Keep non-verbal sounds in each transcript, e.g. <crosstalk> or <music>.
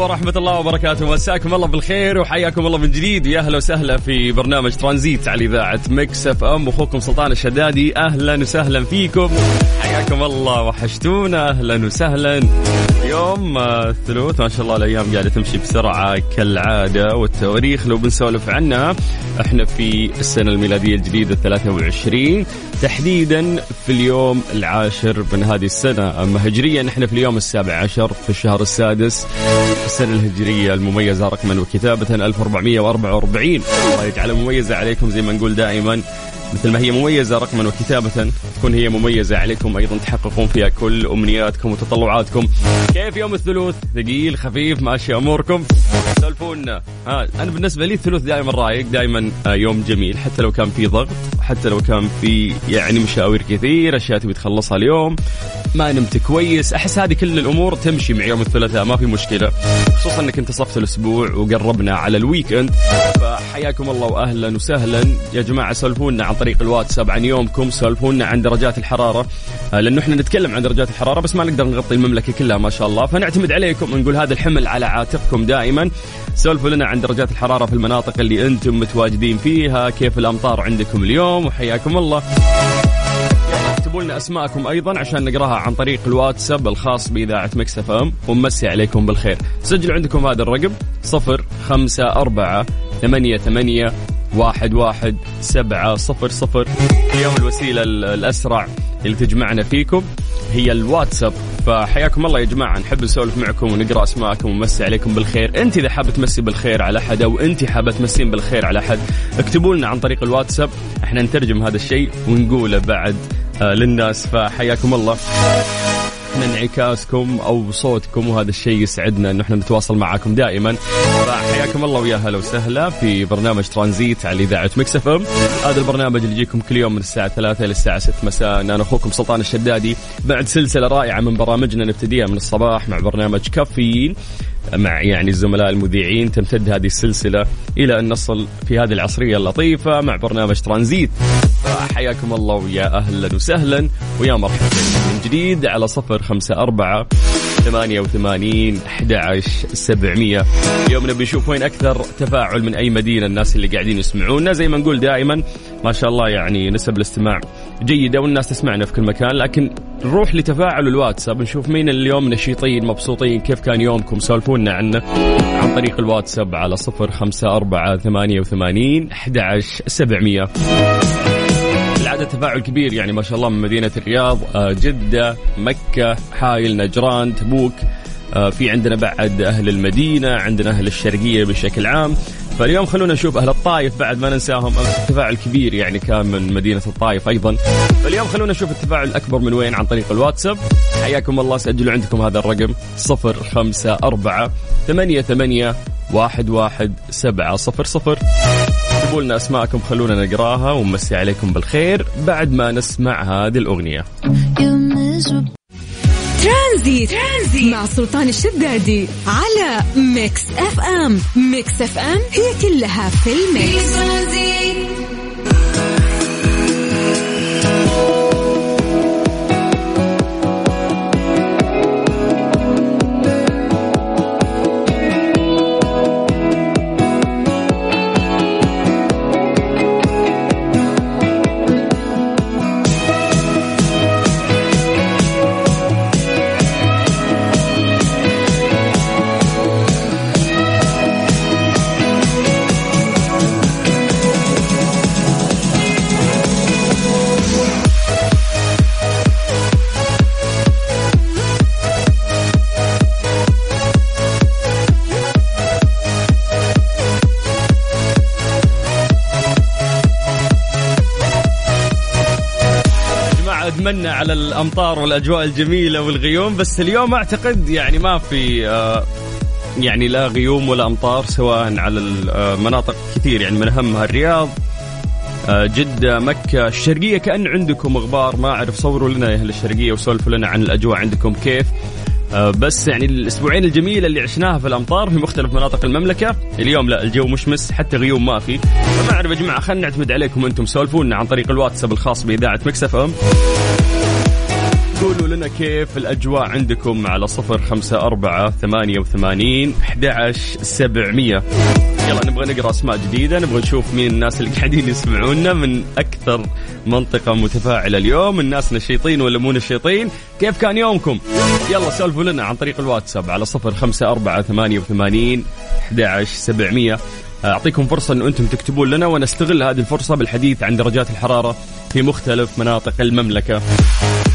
ورحمة الله وبركاته. مساكم الله بالخير وحياكم الله من جديد. ويا أهلا وسهلا في برنامج ترانزيت على إذاعة Mix FM. أخوكم سلطان الشدادي. أهلا وسهلا فيكم. حياكم الله وحشتونا. أهلا وسهلا. يوم آه، الثلوث ما شاء الله الأيام قاعدة تمشي بسرعة كالعادة والتواريخ لو بنسولف عنها إحنا في السنة الميلادية الجديدة 23 تحديدا في اليوم العاشر من هذه السنة. أما هجريا إحنا في اليوم السابع عشر في الشهر السادس. السنة الهجرية المميزة رقما وكتابة 1444 الله يجعلها مميزة عليكم زي ما نقول دائما. مثل ما هي مميزة رقما وكتابة تكون هي مميزة عليكم. أيضا تحققون فيها كل أمنياتكم وتطلعاتكم. كيف يوم الثلوث ثقيل خفيف ماشي أموركم. سولفونا ها أنا بالنسبة لي الثلوث دائما رايق دائما آه، يوم جميل. حتى لو كان في ضغط حتى لو كان في يعني مشاوير كثير أشياء تبي تخلصها اليوم. ما نمت كويس. أحس هذه كل الأمور تمشي مع يوم الثلاثاء ما في مشكلة. خصوصا أنك انتصفت الأسبوع وقربنا على الويكند. فحياكم الله وأهلا وسهلا. يا جماعة سولفونا عن طريق الواتساب عن يومكم سولفونا عن درجات الحرارة. آه، لأنه إحنا نتكلم عن درجات الحرارة بس ما نقدر نغطي المملكة كلها ما شاء الله. فنعتمد عليكم نقول هذا الحمل على عاتقكم دائما. سولفوا لنا عن درجات الحرارة في المناطق اللي أنتم متواجدين فيها كيف الأمطار عندكم اليوم وحياكم الله. اكتبوا لنا أسماءكم أيضا عشان نقراها عن طريق الواتساب الخاص بإذاعة Mix FM. ونمسي عليكم بالخير. سجلوا عندكم هذا الرقم صفر خمسة أربعة ثمانية ثمانية واحد واحد سبعة صفر صفر. اليوم الوسيلة ال- الأسرع اللي تجمعنا فيكم هي الواتساب. فحياكم الله يا جماعة نحب نسولف معكم ونقرأ أسماءكم ونمسي عليكم بالخير. أنت إذا حابة تمسي بالخير على أحد أو أنت حابة تمسين بالخير على أحد اكتبوا لنا عن طريق الواتساب. إحنا نترجم هذا الشيء ونقوله بعد آه، للناس. فحياكم الله. من انعكاسكم أو صوتكم وهذا الشيء يسعدنا انه إحنا نتواصل معاكم دائما. فحياكم الله ويا هلا وسهلا في برنامج ترانزيت على إذاعة Mix FM. هذا البرنامج اللي يجيكم كل يوم من الساعة 3 إلى الساعة 6 مساء. أنا أخوكم سلطان الشدادي. بعد سلسلة رائعة من برامجنا نبتديها من الصباح مع برنامج كافيين مع يعني الزملاء المذيعين. تمتد هذه السلسلة إلى أن نصل في هذه العصرية اللطيفة مع برنامج ترانزيت. حياكم الله ويا أهلا وسهلا ويا مرحبا من جديد على صفر خمسة أربعة ثمانية وثمانين أحد سبعمية. اليوم نبي نشوف وين أكثر تفاعل من أي مدينة الناس اللي قاعدين يسمعونا. زي ما نقول دائما ما شاء الله يعني نسب الاستماع جيدة والناس تسمعنا في كل مكان. لكن نروح لتفاعل الواتساب نشوف مين اليوم نشيطين مبسوطين كيف كان يومكم؟ سولفونا عنه عن طريق الواتساب على صفر خمسة أربعة ثمانية وثمانين أحد سبعمية. العادة تفاعل كبير يعني ما شاء الله من مدينة الرياض آه، جدة مكة حايل نجران تبوك آه، في عندنا بعد أهل المدينة عندنا أهل الشرقية بشكل عام. فاليوم خلونا نشوف أهل الطايف بعد ما ننساهم. أمس التفاعل كبير يعني كان من مدينة الطايف أيضا. فاليوم خلونا نشوف التفاعل الأكبر من وين عن طريق الواتساب. حياكم الله سجلوا عندكم هذا الرقم صفر خمسة أربعة ثمانية ثمانية واحد واحد سبعة صفر صفر. اكتبوا لنا أسماءكم خلونا نقراها ونمسي عليكم بالخير بعد ما نسمع هذه الأغنية ترانزيت. ترانزيت مع سلطان الشدادي على Mix FM Mix FM هي كلها في ال mix اتمنى الأمطار والأجواء الجميلة والغيوم بس اليوم أعتقد يعني ما في آه، يعني لا غيوم ولا أمطار سواء على المناطق كثير يعني من أهمها الرياض آه، جدة مكة. الشرقية كأن عندكم غبار ما أعرف صوروا لنا يا أهل الشرقية وسولفوا لنا عن الأجواء عندكم كيف. آه، بس يعني الأسبوعين الجميلة اللي عشناها في الأمطار في مختلف مناطق المملكة. اليوم لا الجو مشمس حتى غيوم ما في. فما أعرف يا جماعة خلينا نعتمد عليكم أنتم سولفونا عن طريق الواتساب الخاص بإذاعة مكسف قولوا لنا كيف الأجواء عندكم على صفر خمسة أربعة ثمانية وثمانين أحد سبعمية. يلا نبغى نقرأ أسماء جديدة نبغى نشوف مين الناس اللي قاعدين يسمعونا من أكثر منطقة متفاعلة اليوم. الناس نشيطين ولا مو نشيطين؟ كيف كان يومكم؟ يلا سولفوا لنا عن طريق الواتساب على صفر خمسة أربعة ثمانية وثمانين أحد سبعمية. أعطيكم فرصة أن أنتم تكتبون لنا ونستغل هذه الفرصة بالحديث عن درجات الحرارة في مختلف مناطق المملكة. زي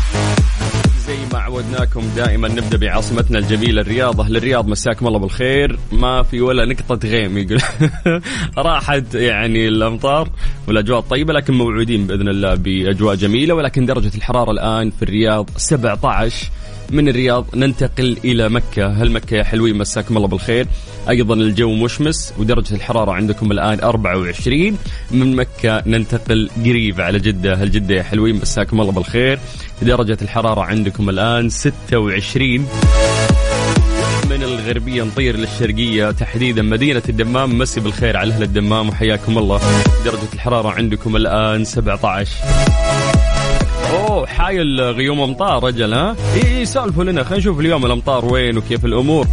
عودناكم دائما نبدأ بعاصمتنا الجميلة الرياض أهل الرياض مساكم الله بالخير؟ ما في ولا نقطة غيم يقول. <laughs> راحت يعني الأمطار والأجواء الطيبه لكن موعودين بإذن الله بأجواء جميلة ولكن درجة الحرارة الآن في الرياض 17 من الرياض ننتقل إلى مكة. هل مكة يا حلوين مساكم الله بالخير. أيضا الجو مشمس ودرجة الحرارة عندكم الآن 24 من مكة ننتقل قريب على جدة. هل جدة يا حلوين مساكم الله بالخير. درجة الحرارة عندكم الآن 26 من الغربية نطير للشرقية. تحديدا مدينة الدمام. مسي بالخير على أهل الدمام وحياكم الله. درجة الحرارة عندكم الآن 17 حايل غيوم أمطار رجل ها؟ اي سالفوا لنا. خلينا نشوف اليوم الأمطار وين وكيف الأمور.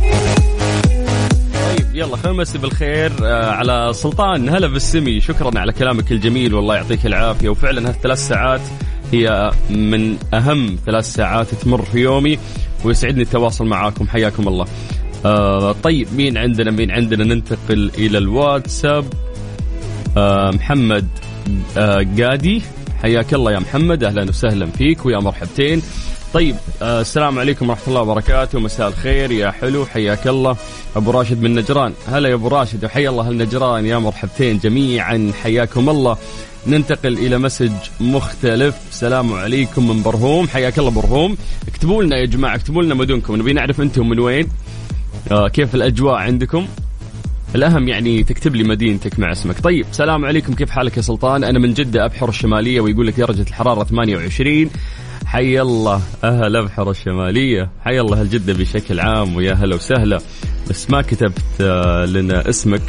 طيب يلا خلينا نمسي بالخير آه على سلطان هلا بالسمي. شكرا على كلامك الجميل والله يعطيك العافية. وفعلا هالثلاث ساعات هي من أهم ثلاث ساعات تمر في يومي ويسعدني التواصل معاكم. حياكم الله. آه طيب مين عندنا؟ مين عندنا؟ ننتقل إلى الواتساب. آه محمد آه قادي. حياك الله يا محمد أهلا وسهلا فيك ويا مرحبتين. طيب آه السلام عليكم ورحمة الله وبركاته. مساء الخير يا حلو حياك الله. أبو راشد من نجران. هلا يا أبو راشد وحيا الله النجران يا مرحبتين جميعا. حياكم الله. ننتقل إلى مسج مختلف. السلام عليكم من برهوم. حياك الله برهوم. اكتبوا لنا يا جماعة اكتبوا لنا مدنكم نبي نعرف أنتم من وين. آه كيف الأجواء عندكم؟ الأهم يعني تكتب لي مدينتك مع اسمك. طيب سلام عليكم. كيف حالك يا سلطان؟ أنا من جدة أبحر الشمالية ويقول لك درجة الحرارة 28 حي الله. أهل أبحر الشمالية. حي الله أهل جدة بشكل عام ويا هلا وسهلا. بس ما كتبت آه، لنا اسمك.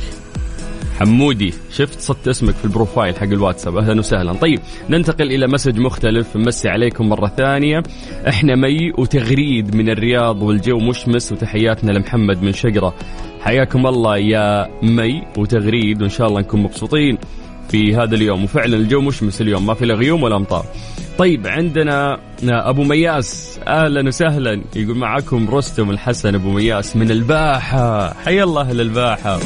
حمودي شفت صدت اسمك في ال profile حق الواتساب. أهلا وسهلا. طيب ننتقل إلى message مختلف. نمسي عليكم مرة ثانية. إحنا مي وتغريد من الرياض والجو مشمس وتحياتنا لمحمد من شقرة. حياكم الله يا مي وتغريد وان شاء الله نكون مبسوطين في هذا اليوم. وفعلا الجو مشمس اليوم ما في لا غيوم ولا أمطار. طيب عندنا أبو مياس. أهلا وسهلا. يقول معكم رستم الحسن أبو مياس من الباحة. حيا الله أهل الباحه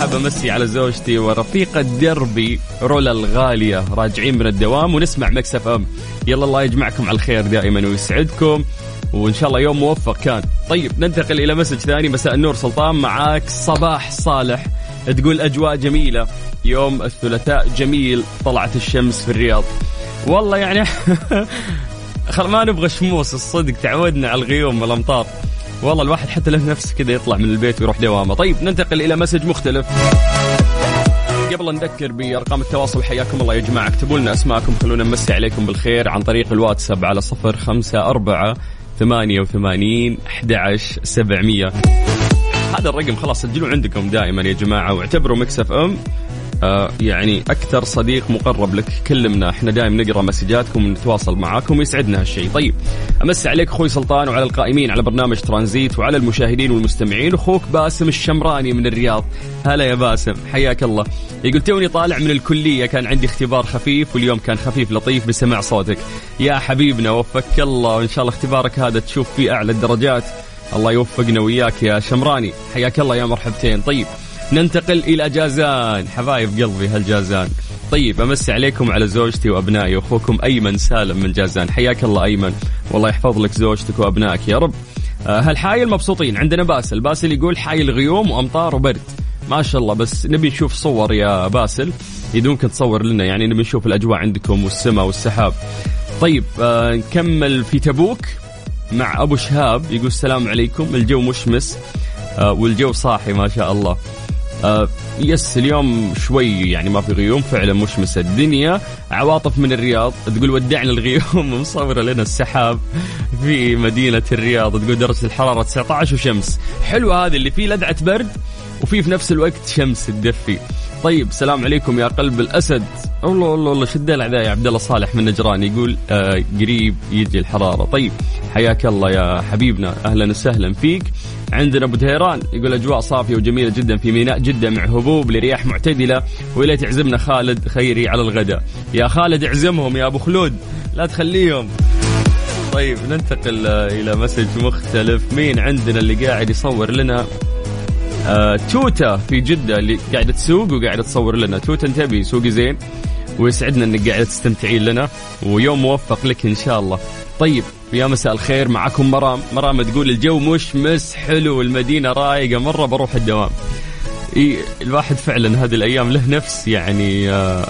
حاب أمسي على زوجتي ورفيقة دربي رولا الغالية راجعين من الدوام ونسمع Mix FM. يلا الله يجمعكم على الخير دائما ويسعدكم. وإن شاء الله يوم موفق كان. طيب ننتقل إلى message ثاني مساء النور سلطان معاك صباح صالح. تقول أجواء جميلة. يوم الثلاثاء جميل طلعت الشمس في الرياض. والله يعني <laughs> ما نبغى شموس الصدق تعودنا على الغيوم والأمطار. والله الواحد حتى له نفس كذا يطلع من البيت ويروح دوامه. طيب ننتقل إلى مسج مختلف. قبل نذكر بأرقام التواصل حياكم الله يا جماعة. اكتبوا لنا أسماءكم خلونا نمسي عليكم بالخير عن طريق الواتساب على صفر خمسة أربعة ثمانية وثمانين أحد سبعمية. هذا الرقم خلاص سجلوا عندكم دائما يا جماعة واعتبروا مكسف أم. آه يعني أكثر صديق مقرب لك كلمنا إحنا دائما نقرأ مسجاتكم ونتواصل معاكم ويسعدنا هالشيء طيب امسي عليك أخوي سلطان وعلى القائمين على برنامج ترانزيت وعلى المشاهدين والمستمعين أخوك باسم الشمراني من الرياض. هلا يا باسم حياك الله. يقول توني طالع من الكلية كان عندي اختبار خفيف واليوم كان خفيف لطيف بسمع صوتك. يا حبيبنا وفقك الله وإن شاء الله اختبارك هذا تشوف فيه أعلى الدرجات. الله يوفقنا وياك يا شمراني. حياك الله يا مرحبتين. طيب ننتقل إلى جازان. حبايب قلبي هالجازان طيب أمسي عليكم على زوجتي وأبنائي وأخوكم أيمن سالم من جازان. حياك الله أيمن. والله يحفظ لك زوجتك وأبنائك يا رب. آه، هالحايل مبسوطين. عندنا باسل. باسل يقول حايل غيوم وأمطار وبرد. ما شاء الله بس نبي نشوف صور يا باسل. اذا ممكن تصور لنا يعني نبي نشوف الأجواء عندكم والسماء والسحاب. طيب آه نكمل في تبوك مع أبو شهاب. يقول السلام عليكم. الجو مشمس آه والجو صاحي ما شاء الله. آه يس اليوم شوي يعني ما في غيوم فعلا مشمسة الدنيا. عواطف من الرياض تقول ودعنا الغيوم <laughs> مصورة لنا السحاب في مدينة الرياض تقول درجة الحرارة 19 وشمس حلوة هذه اللي فيه لدعة برد وفي في نفس الوقت شمس تدفي. طيب السلام عليكم يا قلب الأسد. والله والله والله شد الأعداء يا عبد الله صالح من نجران يقول آه قريب يجي الحرارة. طيب حياك الله يا حبيبنا. أهلا وسهلا فيك. عندنا أبو تهيران يقول أجواء صافية وجميلة جدا في ميناء جده مع هبوب لرياح معتدلة. وإلى تعزمنا خالد خيري على الغداء. يا خالد اعزمهم. يا أبو خلود لا تخليهم. طيب ننتقل إلى مسج مختلف. مين عندنا اللي قاعد يصور لنا؟ آه توتا في جدة اللي قاعدة تسوق وقاعدة تصور لنا. توتا انتبهي سوقي زين ويسعدنا إنك قاعدة تستمتعين لنا ويوم موفق لك إن شاء الله. طيب يا مساء الخير معكم مرام. مرام تقول الجو مشمس حلو المدينة رايقة مرة بروح الدوام. إيه الواحد فعلا هذه الأيام له نفس يعني آه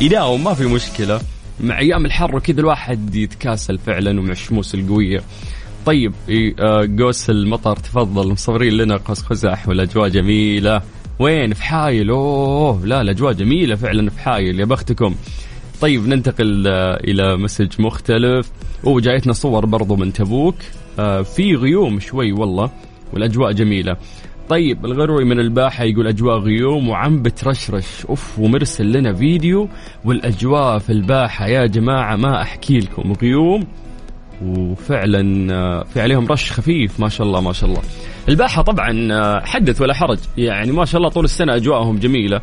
يداوم ما في مشكلة. مع أيام الحر وكذا الواحد يتكاسل فعلا ومع الشموس القوية. طيب آه، قوس المطر تفضل مصورين لنا قوس قزح والأجواء جميلة. وين؟ في حايل. أوه لا الأجواء جميلة فعلا في حايل يا بختكم. طيب ننتقل آه، إلى مسج مختلف. وجايتنا صور برضو من تبوك. آه، في غيوم شوي والله والأجواء جميلة. طيب الغروي من الباحة يقول أجواء غيوم وعم بترشرش. أوف ومرسل لنا فيديو والأجواء في الباحة. يا جماعة ما أحكي لكم. غيوم وفعلا آه، في عليهم رش خفيف ما شاء الله ما شاء الله. الباحة طبعا آه، حدث ولا حرج. يعني ما شاء الله طول السنة أجواءهم جميلة.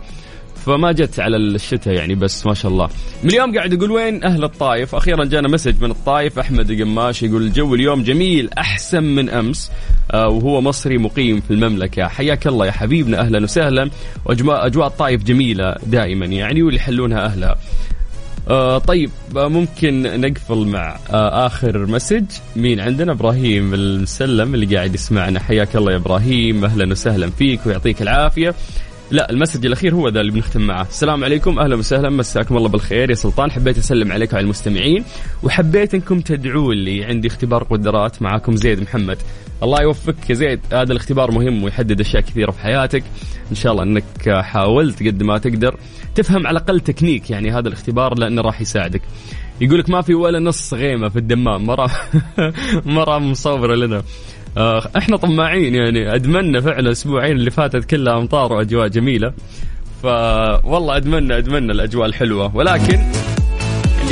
فما جت على الشتاء يعني بس ما شاء الله. من اليوم قاعد يقول وين أهل الطايف أخيرا جانا مسج من الطايف أحمد قماش يقول الجو اليوم جميل أحسن من أمس. آه وهو مصري مقيم في المملكة. حياك الله يا حبيبنا أهلا وسهلا. وأجواء أجواء الطايف جميلة دائما يعني واللي يحلونها أهلها. آه طيب آه ممكن نقفل مع آه آخر message. مين عندنا؟ إبراهيم المسلم اللي قاعد يسمعنا. حياك الله يا إبراهيم. أهلا وسهلا فيك ويعطيك العافية. لا ال message الأخير هو ذا اللي بنختم معه. السلام عليكم. أهلا وسهلا. مساكم الله بالخير. يا سلطان حبيت أسلم عليك وعلى المستمعين. وحبيت أنكم تدعوا لي. عندي اختبار قدرات معاكم زيد محمد. الله يوفقك يا زيد. هذا الاختبار مهم ويحدد أشياء كثيرة في حياتك. إن شاء الله إنك حاولت قد ما تقدر تفهم على الأقل تكنيك يعني هذا الاختبار لأنه راح يساعدك. يقول لك ما في ولا نص غيمة في الدمام. مره مره مصوره لنا. آه، إحنا طماعين يعني. ادمنا فعلا الأسبوعين اللي فاتت كلها أمطار وأجواء جميلة. فوالله ادمنا ادمنا الأجواء الحلوة. ولكن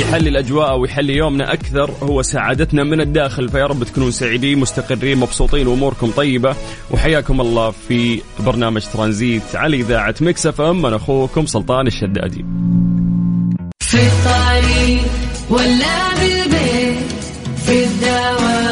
يحلي الأجواء ويحلي يومنا أكثر هو سعادتنا من الداخل. فيا رب تكونوا سعيدين مستقرين مبسوطين وأموركم طيبة. وحياكم الله في برنامج ترانزيت على إذاعة Mix FM. أنا أخوكم سلطان الشدادي. في الطريق ولا بالبيت في الدوام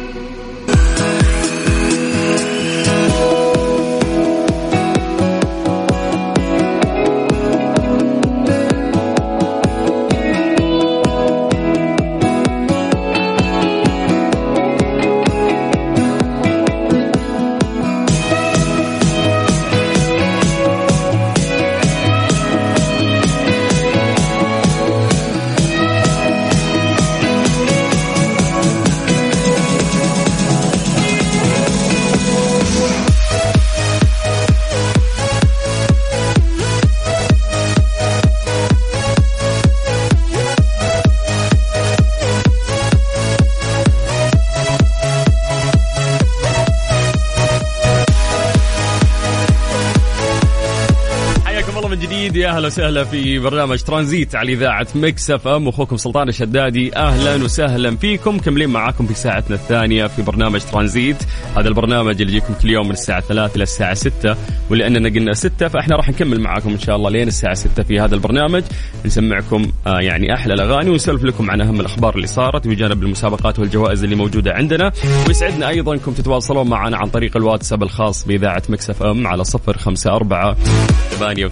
أهلا وسهلا في برنامج ترانزيت على إذاعة Mix FM. أخوكم سلطان الشدادي أهلا وسهلا فيكم. كملين معاكم في ساعتنا الثانية في برنامج ترانزيت. هذا البرنامج اللي يجيكم كل يوم من الساعة 3 إلى الساعة 6 ولأننا قلنا 6 فإحنا راح نكمل معاكم إن شاء الله لين الساعة 6 في هذا البرنامج. نسمعكم آه يعني أحلى الأغاني ونسولف لكم عن أهم الأخبار اللي صارت بجانب المسابقات والجوائز اللي موجودة عندنا. ويسعدنا أيضا إنكم تتواصلون معنا عن طريق الواتساب الخاص بإذاعة Mix FM على 054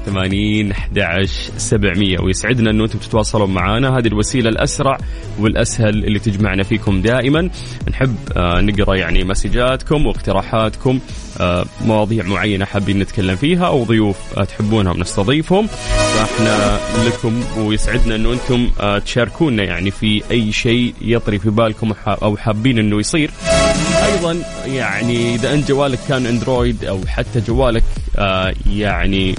88 11 700 ويسعدنا أنه أنتم تتواصلون معنا. هذه الوسيلة الأسرع والأسهل اللي تجمعنا فيكم دائما. نحب آه نقرأ يعني مسجاتكم واقتراحاتكم آه مواضيع معينة حابين نتكلم فيها أو ضيوف آه تحبونهم نستضيفهم. فإحنا لكم ويسعدنا أنه أنتم آه تشاركونا يعني في أي شيء يطري في بالكم أو حابين أنه يصير. أيضا يعني إذا أنت جوالك كان أندرويد أو حتى جوالك يعني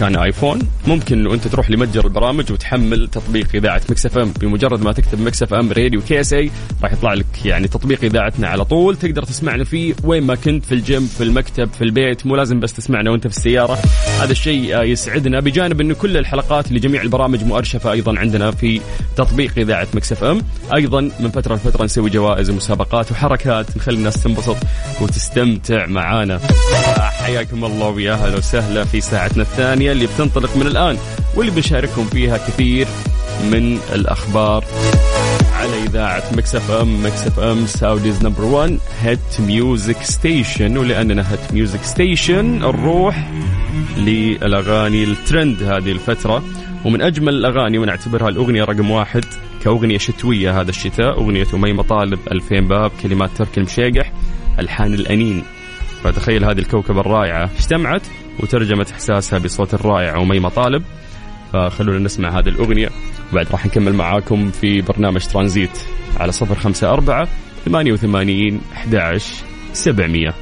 كان iPhone. ممكن إنه أنت تروح لمتجر البرامج وتحمل تطبيق إذاعة Mix FM. بمجرد ما تكتب Mix FM Radio KSA راح يطلع لك يعني تطبيق إذاعتنا على طول. تقدر تسمعنا فيه وين ما كنت في الجيم في المكتب في البيت. مو لازم بس تسمعنا وأنت في السيارة. هذا الشيء آه، يسعدنا بجانب إنه كل الحلقات لجميع البرامج مؤرشفة أيضا عندنا في تطبيق إذاعة مكس إف إم. أيضا من فترة لفترة نسوي جوائز ومسابقات وحركات. نخلي الناس تنبسط وتستمتع معانا. حياكم الله ويا أهلا وسهلا في ساعتنا الثانية. اللي بتنطلق من الآن واللي بنشارككم فيها كثير من الأخبار على إذاعة Mix FM Mix FM Saudi's number 1 hit music station ولأننا hit music station نروح للأغاني الترند هذه الفترة ومن أجمل الأغاني ونعتبرها الأغنية رقم واحد كأغنية شتوية هذا الشتاء أغنية اميمه طالب 2000 باب كلمات ترك المشيقح ألحان الأنين. فتخيل هذه الكوكبة الرائعة. اجتمعت وترجمت إحساسها بصوت الرائع أميمة طالب. فخلونا نسمع هذه الأغنية. وبعد راح نكمل معاكم في برنامج ترانزيت على صفر خمسة أربعة ثمانية وثمانين أحد سبعمية.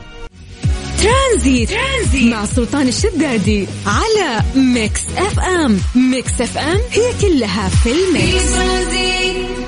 ترانزيت. ترانزيت مع سلطان الشدادي على Mix FM. Mix FM هي كلها في ال mix. جديد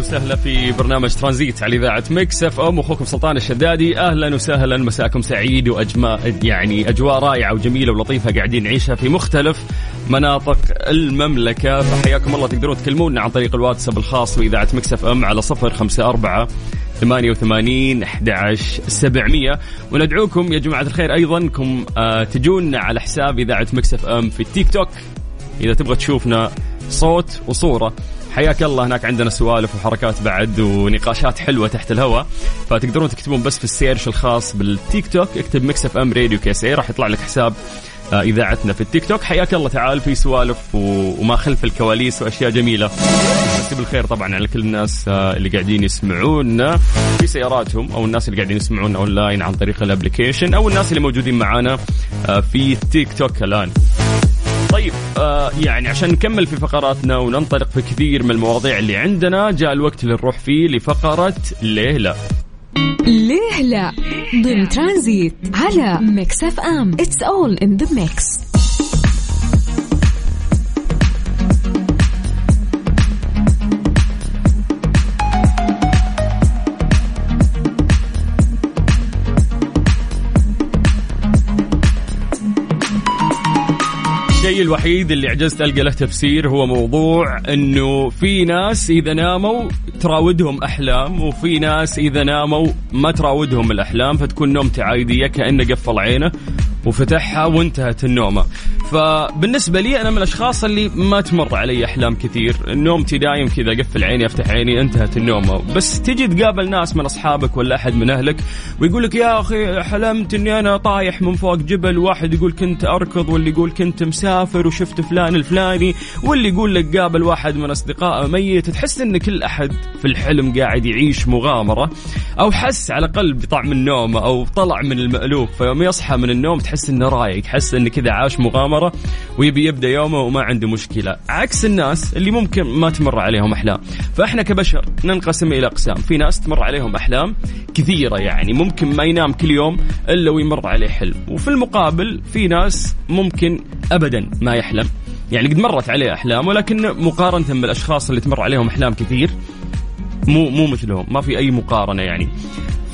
أهلا وسهلا في برنامج ترانزيت على إذاعة Mix FM. أخوكم سلطان الشدادي. أهلا وسهلا. مساكم سعيد وأجواء يعني أجواء رائعة وجميلة ولطيفة قاعدين نعيشها في مختلف مناطق المملكة. فحياكم الله. تقدرون تكلمونا عن طريق الواتساب الخاص بإذاعة Mix FM على صفر خمسة أربعة ثمانية وثمانين أحد سبعمية. وندعوكم يا جماعة الخير أيضا. أنكم آه تجونا على حساب إذاعة Mix FM في التيك توك. إذا تبغى تشوفنا صوت وصورة. حياك الله هناك عندنا سوالف وحركات بعد ونقاشات حلوة تحت الهواء. فتقدرون تكتبون بس في ال search الخاص بالتيك توك. اكتب Mix FM Radio KSA راح يطلع لك حساب آه، إذاعتنا في التيك توك. حياك الله تعال في سوالف وما خلف الكواليس وأشياء جميلة. مسي بالخير طبعا على كل الناس آه، اللي قاعدين يسمعونا. في سياراتهم أو الناس اللي قاعدين يسمعونا أونلاين عن طريق ال application أو الناس اللي موجودين معانا آه، في تيك توك الآن. آه يعني عشان نكمل في فقراتنا وننطلق في كثير من المواضيع اللي عندنا جاء الوقت اللي نروح فيه لفقرة ليه لا ليه لا ضمن ترانزيت على Mix FM. It's all in the mix الشيء الوحيد اللي عجزت ألقى له تفسير هو موضوع إنه في ناس إذا ناموا تراودهم أحلام وفي ناس إذا ناموا ما تراودهم الأحلام فتكون نومته عاديه كأنه قفل عينه. وفتحها وانتهت النومة. فبالنسبة لي أنا من الأشخاص اللي ما تمر علي أحلام كثير. نومتي دايم كذا أقفل عيني أفتح عيني انتهت النومة. بس تجي تقابل ناس من أصحابك ولا أحد من أهلك ويقول لك يا أخي حلمت أني أنا طايح من فوق جبل واحد يقول كنت أركض واللي يقول كنت مسافر وشفت فلان الفلاني واللي يقول لك قابل واحد من أصدقائه ميت. تحس أن كل أحد في الحلم قاعد يعيش مغامرة أو حس على الأقل بطعم النوم أو طلع من المألوف. فيوم يصحى من النوم تحس إنه رايق تحس انه كذا عاش مغامرة ويبي يبدأ يومه وما عنده مشكلة. عكس الناس اللي ممكن ما تمر عليهم أحلام. فإحنا كبشر ننقسم إلى أقسام. في ناس تمر عليهم أحلام كثيرة يعني ممكن ما ينام كل يوم إلا ويمر عليه حلم. وفي المقابل في ناس ممكن ابدا ما يحلم. يعني قد مرت عليه أحلام ولكن مقارنة بالأشخاص اللي تمر عليهم أحلام كثير مو مو مثلهم. ما في أي مقارنة يعني.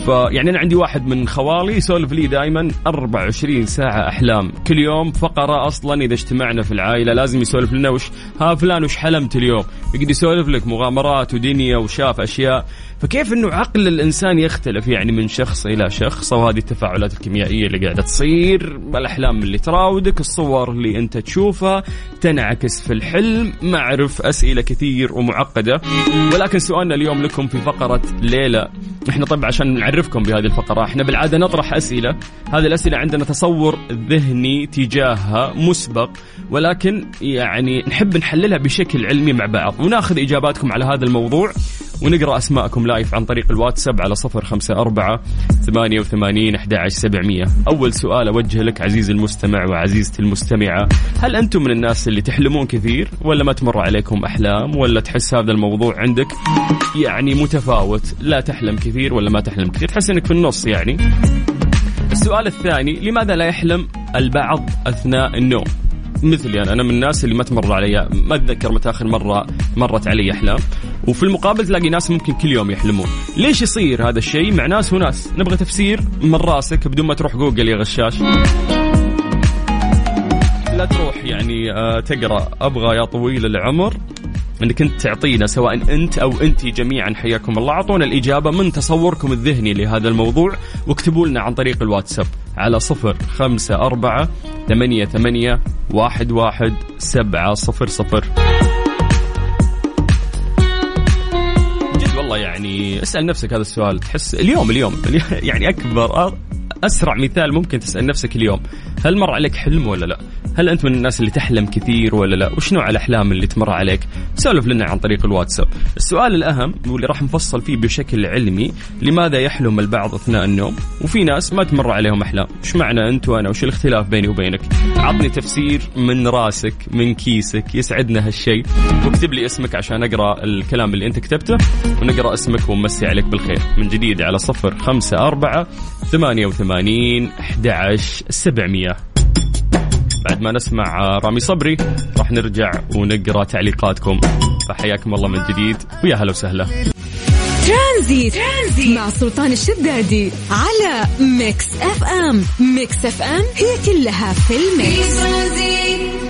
فيعني أنا عندي واحد من خوالي يسولف لي دائما 24 ساعة أحلام. كل يوم فقرة أصلا إذا اجتمعنا في العائلة لازم يسولف لنا وش ها فلان وش حلمت اليوم؟ يقعد يسولف لك مغامرات ودنيا وشاف أشياء. فكيف إنه عقل الإنسان يختلف يعني من شخص إلى شخص؟ وهذه التفاعلات الكيميائية اللي قاعدة تصير الاحلام اللي تراودك الصور اللي أنت تشوفها تنعكس في الحلم معرف أسئلة كثير ومعقدة. ولكن سؤالنا اليوم لكم في فقرة ليله إحنا طبعا عشان نعرفكم بهذه الفقرة. إحنا بالعادة نطرح أسئلة. هذه الأسئلة عندنا تصور ذهني تجاهها مسبق ولكن يعني نحب نحللها بشكل علمي مع بعض. وناخذ إجاباتكم على هذا الموضوع ونقرأ أسماءكم لايف عن طريق الواتساب على صفر خمسة أربعة ثمانية وثمانين أحد سبعمية. أول سؤال أوجه لك عزيزي المستمع وعزيزتي المستمعة. هل أنتم من الناس اللي تحلمون كثير ولا ما تمر عليكم أحلام ولا تحس هذا الموضوع عندك يعني متفاوت؟ لا تحلم كثير ولا ما تحلم كثير. تحس أنك في النص يعني. السؤال الثاني لماذا لا يحلم البعض أثناء النوم؟ مثلي أنا أنا من الناس اللي ما تمر علي ما أتذكر متى آخر مرة مرت علي أحلام. وفي المقابل تلاقي ناس ممكن كل يوم يحلمون. ليش يصير هذا الشيء؟ مع ناس وناس. نبغى تفسير من راسك بدون ما تروح جوجل يا غشاش. لا تروح يعني آه، تقرأ. أبغى يا طويل العمر. انك انت تعطينا سواء انت أو انت جميعا حياكم الله. أعطونا الإجابة من تصوركم الذهني لهذا الموضوع واكتبوا لنا عن طريق الواتساب على صفر خمسة أربعة ثمانية ثمانية واحد واحد سبعة صفر صفر. جد والله يعني اسأل نفسك هذا السؤال. تحس اليوم اليوم يعني أكبر أسرع مثال ممكن تسأل نفسك اليوم. هل مر عليك حلم ولا لا؟ هل أنت من الناس اللي تحلم كثير ولا لا؟ وش نوع الأحلام اللي تمر عليك؟ سولف لنا عن طريق الواتساب. السؤال الأهم واللي راح نفصل فيه بشكل علمي لماذا يحلم البعض أثناء النوم؟ وفي ناس ما تمر عليهم أحلام. وش معنى أنت وأنا؟ وش الاختلاف بيني وبينك؟ عطني تفسير من راسك من كيسك يسعدنا هالشيء واكتب لي اسمك عشان أقرأ الكلام اللي أنت كتبته ونقرأ اسمك ونمسي عليك بالخير. من جديد على صفر خمسة أربعة ثمانية وثمانين أحد عشر سبعمية. بعد ما نسمع رامي صبري. راح نرجع ونقرأ تعليقاتكم. فحياكم الله من جديد. ويا هلا وسهلا. ترانزيت. مع سلطان الشدادي على Mix FM. Mix FM هي كلها في ال mix.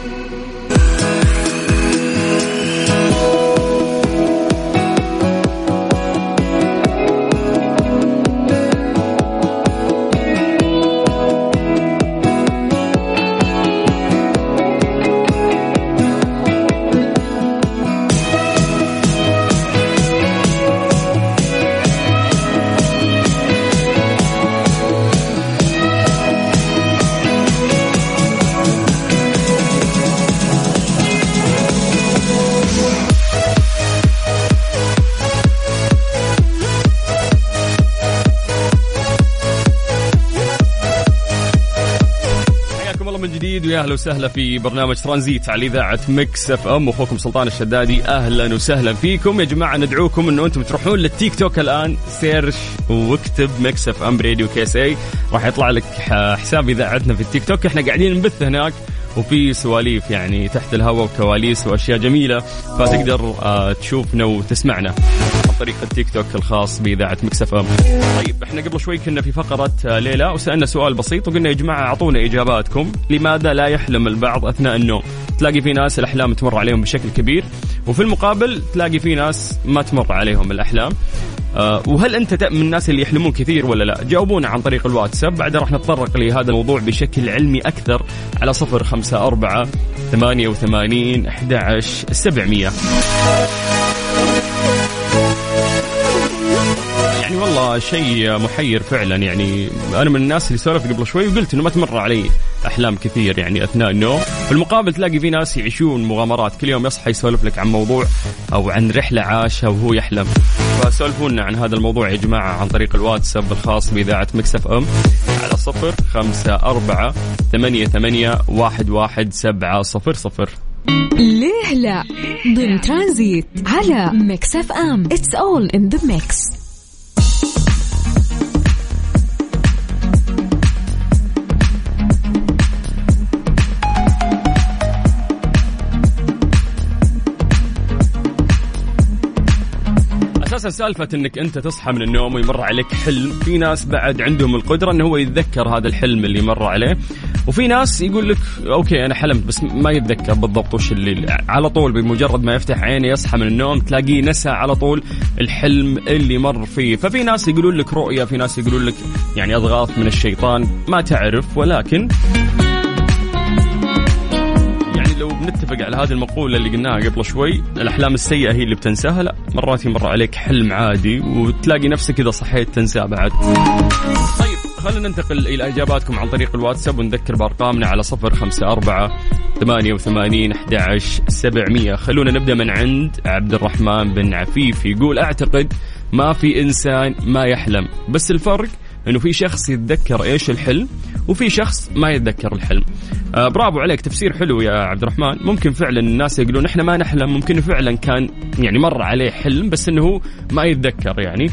جديد ويا أهلا وسهلا في برنامج ترانزيت على إذاعة Mix FM. أخوكم سلطان الشدادي أهلا وسهلا فيكم. يا جماعة ندعوكم إنه أنتم تروحون للتيك توك الآن. search واكتب Mix FM Radio KSA راح يطلع لك حساب إذاعتنا في التيك توك. إحنا قاعدين نبث هناك وفي سواليف يعني تحت الهواء وكواليس وأشياء جميلة. فتقدر آه، تشوفنا وتسمعنا. طريق التيك توك الخاص بإذاعة Mix FM. طيب إحنا قبل شوي كنا في فقرة آه، ليه لا وسألنا سؤال بسيط وقلنا يا جماعة أعطونا إجاباتكم. لماذا لا يحلم البعض أثناء النوم؟ تلاقي في ناس الأحلام تمر عليهم بشكل كبير وفي المقابل تلاقي في ناس ما تمر عليهم الأحلام. آه، وهل أنت من الناس اللي يحلمون كثير ولا لا؟ جاوبونا عن طريق الواتساب، بعدها راح نتطرق لهذا الموضوع بشكل علمي أكثر على 054 88 11 700. والله شيء محير فعلا. يعني أنا من الناس اللي سولفت قبل شوي وقلت إنه ما تمر علي أحلام كثير يعني أثناء النوم. في المقابل تلاقي في ناس يعيشون مغامرات. كل يوم يصحى يسولف لك عن موضوع أو عن رحلة عاشها وهو يحلم. فسولفونا عن هذا الموضوع يا جماعة عن طريق الواتساب الخاص بإذاعة Mix FM على صفر خمسة أربعة ثمانية ثمانية واحد واحد سبعة صفر صفر. ليه لا؟ ضمن ترانزيت على Mix FM. It's all in the mix أساسا سالفة إنك أنت تصحى من النوم ويمر عليك حلم في ناس بعد عندهم القدرة إنه هو يتذكر هذا الحلم اللي مر عليه وفي ناس يقول لك أوكي أنا حلمت بس ما يتذكر بالضبط وش اللي على طول بمجرد ما يفتح عينه يصحى من النوم تلاقيه نسى على طول الحلم اللي مر فيه. ففي ناس يقولون لك رؤية في ناس يقولون لك يعني أضغاث من الشيطان ما تعرف ولكن على هذه المقولة اللي قلناها قبل شوي الأحلام السيئة هي اللي بتنساها. لا مرات يمر عليك حلم عادي وتلاقي نفسك إذا صحيت تنساه بعد. طيب خلينا ننتقل إلى إجاباتكم عن طريق الواتساب ونذكر بأرقامنا على صفر خمسة أربعة ثمانية وثمانين أحد سبعمية. خلونا نبدأ من عند عبد الرحمن بن عفيف يقول أعتقد ما في إنسان ما يحلم بس الفرق إنه في شخص يتذكر إيش الحلم وفي شخص ما يتذكر الحلم. آه برافو عليك تفسير حلو يا عبد الرحمن. ممكن فعلا الناس يقولون إحنا ما نحلم. ممكن فعلا كان يعني مر عليه حلم بس إنه ما يتذكر يعني.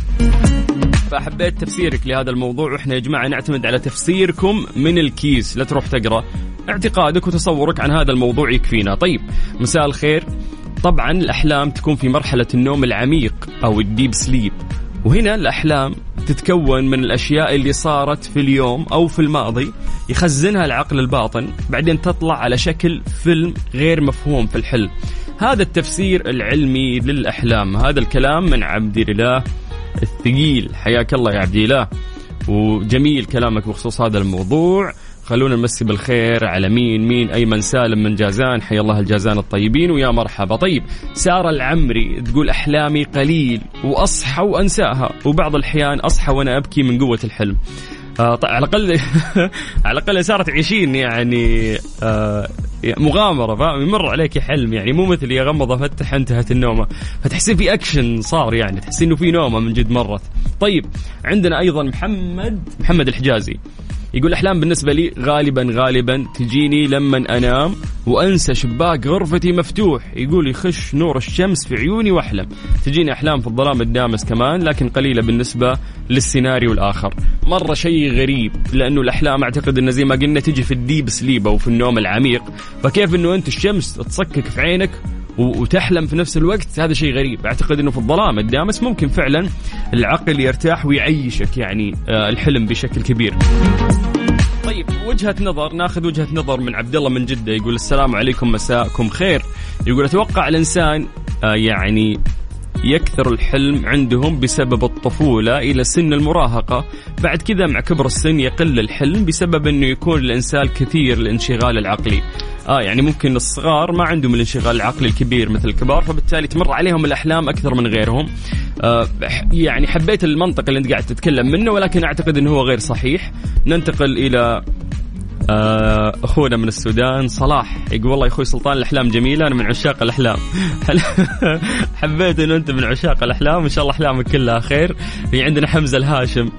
فحبيت تفسيرك لهذا الموضوع. وإحنا يا جماعة نعتمد على تفسيركم من الكيس. لا تروح تقرأ. اعتقادك وتصورك عن هذا الموضوع يكفينا. طيب مساء الخير. طبعا الأحلام تكون في مرحلة النوم العميق أو الديب سليب وهنا الأحلام تتكون من الأشياء اللي صارت في اليوم أو في الماضي يخزنها العقل الباطن بعدين تطلع على شكل فيلم غير مفهوم في الحلم هذا التفسير العلمي للأحلام. هذا الكلام من عبد الإله الثقيل. حياك الله يا عبد الإله. وجميل كلامك بخصوص هذا الموضوع. خلونا نمسي بالخير على مين؟ مين؟ أيمن سالم من جازان. حيا الله الجازان الطيبين ويا مرحبا. طيب سارة العمري تقول أحلامي قليل وأصحى وأنساها وبعض الأحيان أصحى وأنا أبكي من قوة الحلم. آه طيب على الأقل <laughs> على الأقل سارة تعيشين يعني آه مغامرة فاهم؟ يمر عليك حلم يعني مو مثل يا غمض افتح انتهت النومة. فتحسين في أكشن صار يعني تحسين إنه في نومة من جد مرت. طيب عندنا أيضا محمد محمد الحجازي. يقول أحلام بالنسبة لي غالبا غالبا تجيني لما أنام وأنسى شباك غرفتي مفتوح. يقول يخش نور الشمس في عيوني وأحلم. تجيني أحلام في الظلام الدامس كمان لكن قليلة بالنسبة للسيناريو الآخر. مرة شيء غريب لأنه الأحلام أعتقد انه زي ما قلنا تجي في الديب سليب أو في النوم العميق. فكيف إنه أنت الشمس تصكك في عينك وتحلم في نفس الوقت؟ هذا شيء غريب. أعتقد إنه في الظلام الدامس ممكن فعلا العقل يرتاح ويعيشك يعني آه، الحلم بشكل كبير. وجهة نظر ناخذ وجهة نظر من عبد الله من جدة يقول السلام عليكم مساءكم خير. يقول أتوقع الإنسان آه، يعني يكثر الحلم عندهم بسبب الطفولة إلى سن المراهقة. بعد كذا مع كبر السن يقل الحلم بسبب أنه يكون الإنسان كثير الانشغال العقلي. آه يعني ممكن الصغار ما عندهم الانشغال العقلي الكبير مثل الكبار فبالتالي تمر عليهم الأحلام أكثر من غيرهم. آه يعني حبيت المنطق اللي أنت قاعد تتكلم منه ولكن أعتقد إنه هو غير صحيح. ننتقل إلى آه، أخونا من السودان صلاح. يقول والله يا أخوي سلطان الأحلام جميلة أنا من عشاق الأحلام. <laughs> حبيت إنه أنت من عشاق الأحلام وان شاء الله أحلامك كلها خير. في عندنا حمزة الهاشم.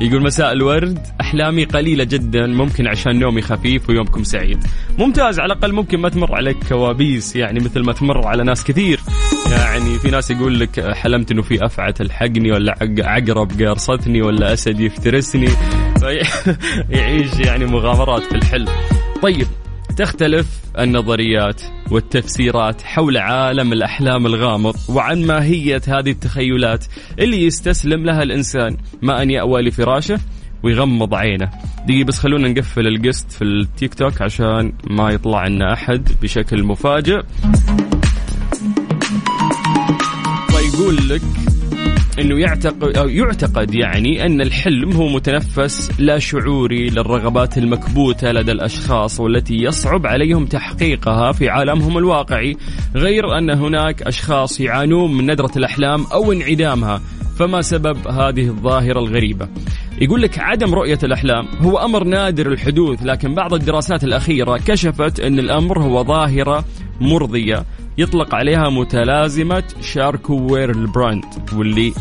يقول مساء الورد. أحلامي قليلة جدا ممكن عشان نومي خفيف ويومكم سعيد. ممتاز على الأقل ممكن ما تمر عليك كوابيس يعني مثل ما تمر على ناس كثير. يعني في ناس يقول لك حلمت إنه في افعى تلحقني ولا عقرب قارصتني ولا أسد يفترسني. يعيش يعني مغامرات في الحلم. طيب تختلف النظريات والتفسيرات حول عالم الأحلام الغامض وعن ماهية هذه التخيلات اللي يستسلم لها الإنسان ما أن يأوى لفراشه ويغمض عينه. دقيقة بس خلونا نقفل القسط في التيك توك عشان ما يطلع لنا أحد بشكل مفاجئ. فيقول لك إنه يعتقد أو يعتقد يعني أن الحلم هو متنفس لا شعوري للرغبات المكبوتة لدى الأشخاص والتي يصعب عليهم تحقيقها في عالمهم الواقعي غير أن هناك أشخاص يعانون من ندرة الأحلام أو انعدامها فما سبب هذه الظاهرة الغريبة؟ يقول لك عدم رؤية الأحلام هو أمر نادر الحدوث لكن بعض الدراسات الأخيرة كشفت أن الأمر هو ظاهرة مرضية. يطلق عليها متلازمة شاركو ويلبراند واللي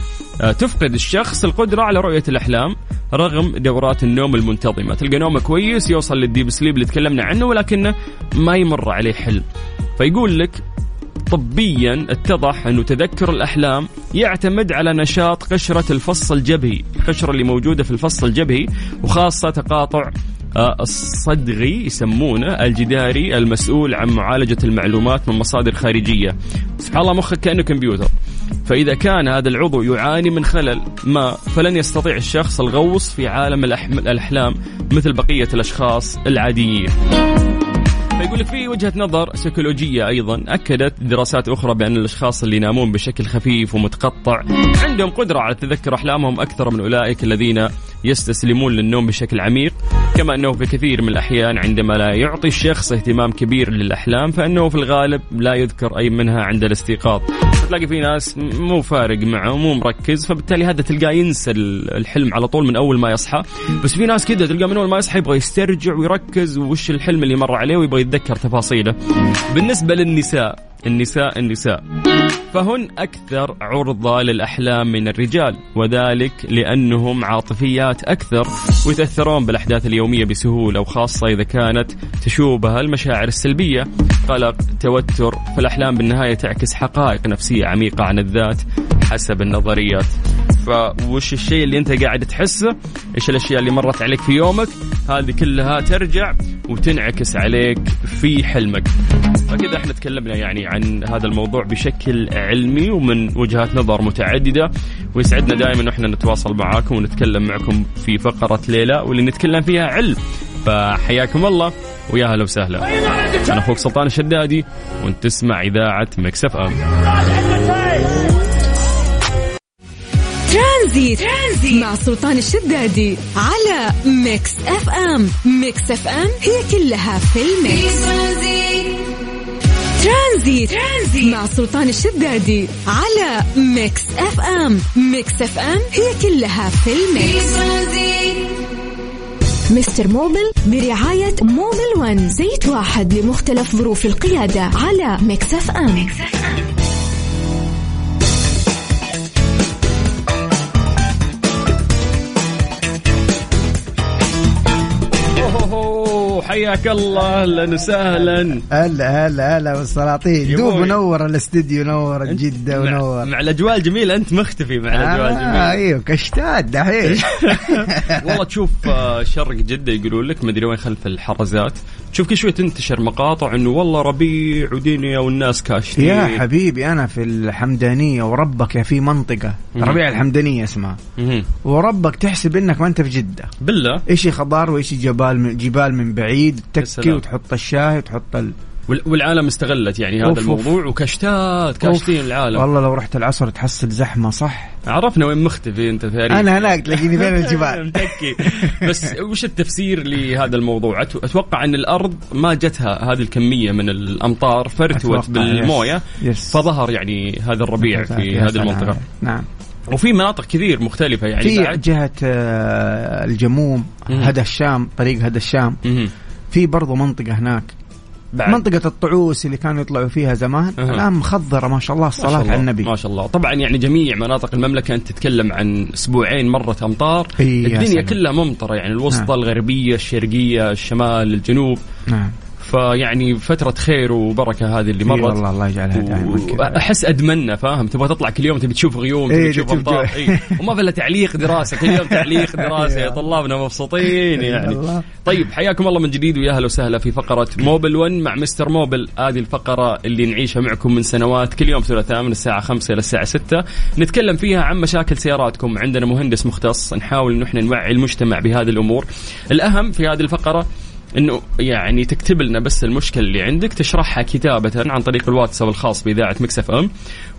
آه، تفقد الشخص القدرة على رؤية الأحلام رغم دورات النوم المنتظمة. تلقى نومه كويس يوصل لل deep sleep اللي تكلمنا عنه ولكنه ما يمر عليه حلم. فيقول لك طبيا اتضح انه تذكر الأحلام يعتمد على نشاط قشرة الفص الجبهي، القشره اللي موجودة في الفص الجبهي وخاصة تقاطع الصدغي يسمونه الجداري المسؤول عن معالجة المعلومات من مصادر خارجية. سبحان الله مخك كأنه كمبيوتر. فإذا كان هذا العضو يعاني من خلل ما فلن يستطيع الشخص الغوص في عالم الأحلام مثل بقية الأشخاص العاديين. فيقول لك في وجهة نظر سيكولوجية أيضا أكدت دراسات أخرى بأن الأشخاص اللي ينامون بشكل خفيف ومتقطع عندهم قدرة على تذكر أحلامهم أكثر من أولئك الذين يستسلمون للنوم بشكل عميق. كما أنه في كثير من الأحيان عندما لا يعطي الشخص اهتمام كبير للأحلام فأنه في الغالب لا يذكر أي منها عند الاستيقاظ. فتلاقي في ناس مو فارق معه مو مركز فبالتالي هذا تلقاه ينسى الحلم على طول من أول ما يصحى. بس في ناس كذا تلقاه من أول ما يصحى يبغى يسترجع ويركز وش الحلم اللي مر عليه ويبغى يتذكر تفاصيله. بالنسبة للنساء النساء النساء. فهن أكثر عرضة للأحلام من الرجال وذلك لأنهم عاطفيات أكثر ويتأثرون بالأحداث اليومية بسهولة وخاصة إذا كانت تشوبها المشاعر السلبية. قلق توتر فالأحلام بالنهاية تعكس حقائق نفسية عميقة عن الذات حسب النظريات. فوش الشيء اللي أنت قاعد تحسه؟ إيش الأشياء اللي مرت عليك في يومك؟ هذه كلها ترجع وتنعكس عليك في حلمك. فكذا إحنا تكلمنا يعني عن هذا الموضوع بشكل علمي ومن وجهات نظر متعددة ويسعدنا دائما انه إحنا نتواصل معاكم ونتكلم معكم في فقرة ليله واللي نتكلم فيها علم. فحياكم الله ويا هلا وسهلا. أنا أخوك سلطان الشدادي وأنت تسمع إذاعة Mix FM. ترانزيت. ترانزيت مع سلطان الشدادي على Mix FM. Mix FM هي كلها في ال Mix ترانزيت. ترانزيت مع سلطان الشدادي على Mix FM Mix FM هي كلها في ال Mix Mister Mobil برعاية Mobil One زيت واحد لمختلف ظروف القيادة على Mix FM, Mix FM. حياك الله أهلا وسهلا. هلا هلا هلا بالسلاطين دوب منور الاستديو نور جدة ونور. مع الأجواء الجميلة أنت مختفي مع الأجواء آه الجميلة. أيوه كشتات دحين. <laughs> <laughs> والله تشوف آه، شرق جدة يقولون لك مدري وين خلف الحرزات. تشوف كل شوي تنتشر مقاطع إنه والله ربيع ودنيا والناس كاشتين يا حبيبي أنا في الحمدانية وربك يا في منطقة. ربيع الحمدانية اسمها. وربك تحسب إنك ما أنت في جدة. بالله؟ إيش خضار وايش جبال من جبال من بعيد تكي وتحط الشاي وتحط ال... والعالم استغلت يعني هذا أوف الموضوع وكشتات كاشتين العالم. والله لو رحت العصر تحصل زحمة صح؟ عرفنا وين مختفي أنت ثاني أنا هناك تلاقيني بين <laughs> الجبال. متكي. بس وش التفسير لهذا الموضوع؟ أتوقع أن الأرض ما جتها هذه الكمية من الأمطار فرتوت بالموية يس. فظهر يعني هذا الربيع في هذه المنطقة. نعم. وفي مناطق كثير مختلفة يعني في بعد. جهة آه، الجموم هدى الشام طريق هدى الشام. في برضو منطقة هناك. بعد. منطقة الطعوس اللي كانوا يطلعوا فيها زمان أه. الآن مخضرة ما شاء الله الصلاة على النبي ما شاء الله طبعا يعني جميع مناطق المملكة أنت تتكلم عن أسبوعين مرت أمطار الدنيا كلها ممطرة يعني الوسطى نعم. الغربية الشرقية الشمال الجنوب نعم فيعني فترة خير وبركة هذه اللي مرت. والله الله يجعلها دائما احس ادمنا فاهم؟ تبغى تطلع كل يوم تبي تشوف غيوم تبي تشوف امطار إيه. وما في إلا تعليق دراسة كل يوم تعليق <laughs> دراسة. يا طلابنا مبسوطين يعني. طيب حياكم الله من جديد ويا أهلا وسهلا في فقرة موبل 1 مع مستر موبل. هذه الفقرة اللي نعيشها معكم من سنوات. كل يوم ثلاثاء من الساعة 5 إلى الساعة 6 نتكلم فيها عن مشاكل سياراتكم. عندنا مهندس مختص. نحاول إحنا نوعي المجتمع بهذه الأمور. الأهم في هذه الفقرة إنه يعني تكتب لنا بس المشكلة اللي عندك تشرحها كتابة عن طريق الواتساب الخاص بإذاعة Mix FM.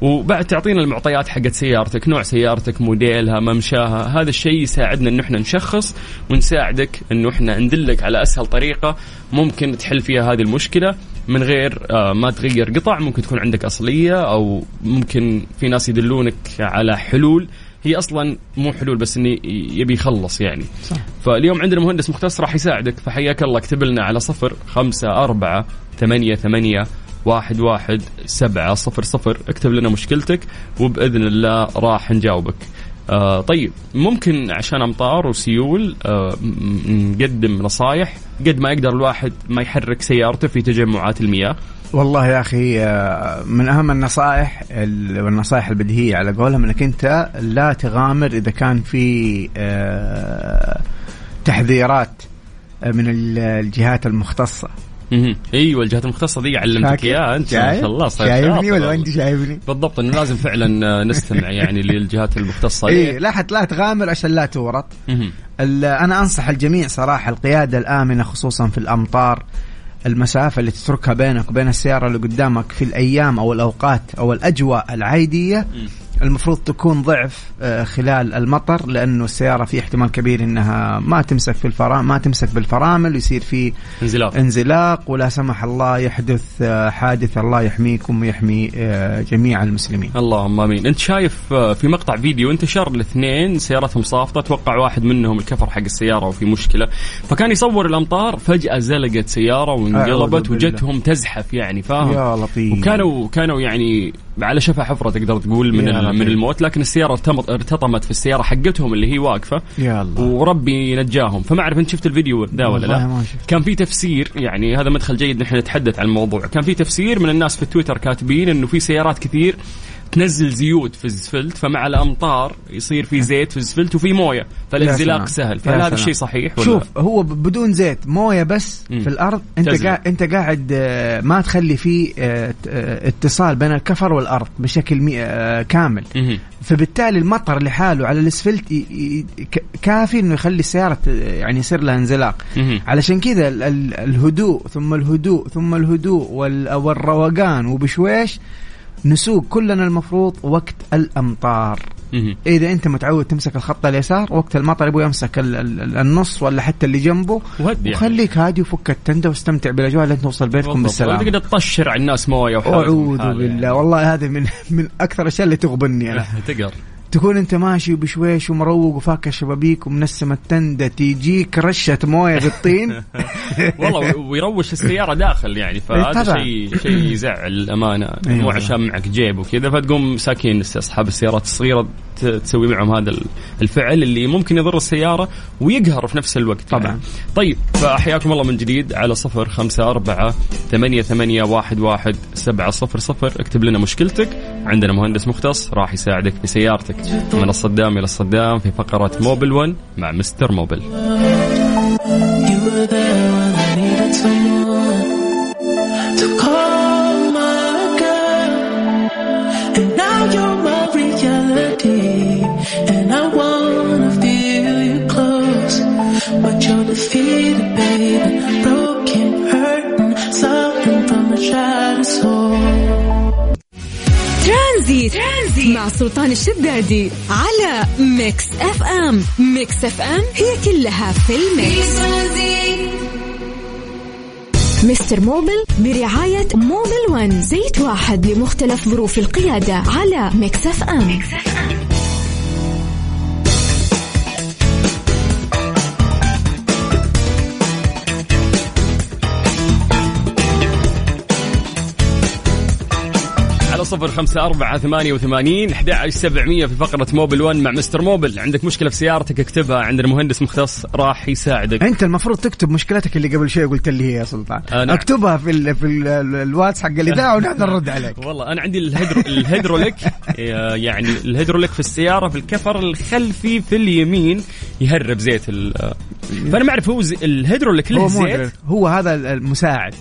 وبعد تعطينا المعطيات حقت سيارتك نوع سيارتك موديلها ممشاها هذا الشيء يساعدنا انه إحنا نشخص ونساعدك انه إحنا ندلك على أسهل طريقة ممكن تحل فيها هذه المشكلة من غير آه، ما تغير قطع ممكن تكون عندك أصلية أو ممكن في ناس يدلونك على حلول هي أصلا مو حلول بس انه يبي يخلص يعني. صح. فاليوم عندنا مهندس مختص راح يساعدك فحياك الله اكتب لنا على صفر خمسة أربعة ثمانية ثمانية واحد واحد سبعة صفر صفر. اكتب لنا مشكلتك وبإذن الله راح نجاوبك. آه طيب ممكن عشان أمطار وسيول آه نقدم نصايح قد ما يقدر الواحد ما يحرك سيارته في تجمعات المياه والله يا أخي آه، من أهم النصائح ال- والنصائح البديهية على قولهم إنك أنت لا تغامر إذا كان في آه، تحذيرات من ال- الجهات المختصة. أيوه الجهات المختصة دي علمتك؟ اياها أنت ما؟ شاء الله شايفني ولا. أنت شايفني؟ بالضبط إنه لازم فعلا آه، نستمع يعني <laughs> للجهات المختصة إي لا لا تغامر عشان لا تورط أنا أنصح الجميع صراحة القيادة الآمنة خصوصا في الأمطار المسافة اللي تتركها بينك وبين السيارة اللي قدامك في الأيام أو الأوقات أو الأجواء العادية المفروض تكون ضعف آه، خلال المطر لأنه السيارة في احتمال كبير إنها ما تمسك في الفرامل ما تمسك بالفرامل ويصير في انزلاق. انزلاق ولا سمح الله يحدث آه، حادث الله يحميكم ويحمي آه، جميع المسلمين. اللهم آمين. أنت شايف في مقطع فيديو انتشر الاثنين سيارتهم صافطة أتوقع واحد منهم الكفر حق السيارة وفي مشكلة. فكان يصور الأمطار فجأة زلقت سيارة وانقلبت. وجتهم تزحف يعني فاهم؟ يا لطيف. وكانوا كانوا يعني على شفا حفرة تقدر تقول من من. الموت لكن السيارة ارتطمت في السيارة حقتهم اللي هي واقفة. وربي نجاهم. فما أعرف أنت شفت الفيديو ده ولا لا. كان في تفسير يعني هذا مدخل جيد نحن نتحدث عن الموضوع. كان في تفسير من الناس في تويتر كاتبين إنه في سيارات كثير تنزل زيوت في الزفلت فمع الأمطار يصير في زيت في الزفلت وفي موية فالإنزلاق. سهل فهل هذا. الشيء صحيح ولا شوف هو بدون زيت موية بس مم. في الأرض أنت. قاعد أنت قاعد آه، ما تخلي فيه آه، آه، اتصال بين الكفر والأرض بشكل كامل مهم. فبالتالي المطر لحاله على الأسفلت كافي إنه يخلي السيارة يعني يصير لها انزلاق مهم. علشان كذا ال- ال- الهدوء ثم الهدوء ثم الهدوء وال- والروقان وبشويش نسوق كلنا المفروض وقت الأمطار. إذا أنت متعود تمسك الخط اليسار وقت المطر يبغى يمسك ال- ال- النص ولا حتى اللي جنبه يعني. وخليك هادي وفك التندة واستمتع بالأجواء لين توصل بيتكم. بالسلامه تقدر تطشر على الناس موية أعوذ حال بالله يعني. والله هذه من من أكثر الأشياء اللي تغبني أنا <laughs> تقدر تكون أنت ماشي بشويش ومروق وفاك الشبابيك ومنسم التندة تيجيك رشة موية بالطين <laughs> والله ويروش السيارة داخل يعني إيه فهذا طبعاً. شيء شيء يزعل الأمانة أي مو. عشان معك جيب وكذا فتقوم ساكين أصحاب السيارات الصغيرة ت- تسوي معهم هذا ال- الفعل اللي ممكن يضر السيارة ويقهر في نفس الوقت طبعاً. يعني. طيب فحياكم الله من جديد على صفر خمسة أربعة ثمانية ثمانية واحد واحد سبعة صفر صفر. اكتب لنا مشكلتك. عندنا مهندس مختص راح يساعدك في سيارتك. من الصدام إلى الصدام في فقرة موبل 1 مع مستر موبل. You were there when I needed someone to call ترانزيت. ترانزيت مع سلطان الشدادي على Mix FM Mix FM هي كلها في ال Mix. Mister Mobil برعاية Mobil One. زيت واحد لمختلف ظروف القيادة على Mix FM على صفر خمسة أربعة ثمانية وثمانين أحد سبعمية في فقرة Mobil One مع Mister Mobil عندك مشكلة في سيارتك اكتبها عندنا مهندس مختص راح يساعدك. انت المفروض تكتب مشكلتك اللي قبل شوي قلت لي هي يا سلطان. آه، نعم. اكتبها في ال في ال الواتس حق الاذاعه ونحن نرد عليك. <laughs> والله أنا عندي الهيدرو الهيدروليك يعني الهيدروليك في السيارة في الكفر الخلفي في اليمين يهرب زيت ال- فأنا ما أعرف هو الهيدروليك له زيت؟ هو هذا المساعد.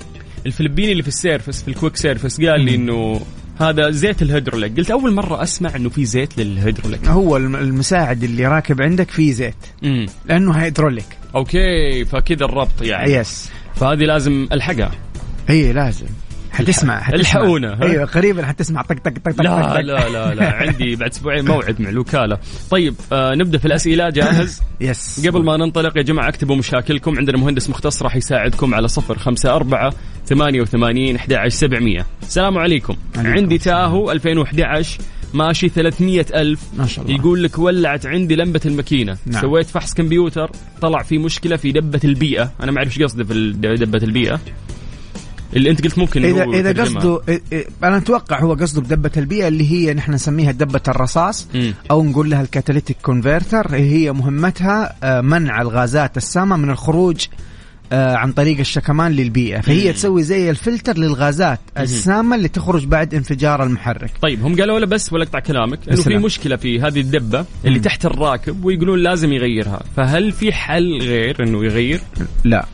الفلبيني اللي في ال service في ال quick service قال لي إنه هذا زيت الهيدروليك. قلت أول مرة أسمع إنه في زيت للهيدروليك. هو الم- المساعد اللي راكب عندك فيه زيت. امم لأنه هيدروليك. okay فكذا الربط يعني. yes فهذه لازم ألحقها. اي لازم. حتسمع حتسمع. الحقونا،؟ أيوه قريبا حتسمع. طق طق طق طق لا طق. لا لا لا. <laughs> عندي بعد أسبوعين موعد مع الوكالة. طيب آه نبدأ في الأسئلة. جاهز؟ <laughs> yes قبل ما ننطلق يا جماعة اكتبوا مشاكلكم. عندنا مهندس مختص راح يساعدكم على صفر خمسة أربعة ثمانية وثمانين أحد عشر سبعمية. السلام عليكم. عليكم عندي. Tahoe 2011 ماشي 300 ألف. ما شاء الله. يقول لك ولعت عندي لمبة الماكينة. نعم. سويت فحص كمبيوتر طلع في مشكلة في دبة البيئة. أنا ما أعرف إيش قصده في دبة البيئة. اللي أنت قلت ممكن اذا هو إذا. قصده أنا أتوقع هو قصده بدبة البيئة اللي هي نحن نسميها دبة الرصاص مم. أو نقول لها ال catalytic converter هي مهمتها آه، منع الغازات السامة من الخروج آه، عن طريق الشكمان للبيئة فهي مم. تسوي زي الفلتر للغازات السامة اللي تخرج بعد انفجار المحرك طيب هم قالوا له بس ولا اقطع كلامك إنه في. مشكلة في هذه الدبة اللي مم. تحت الراكب ويقولون لازم يغيرها فهل في حل غير إنه يغير لا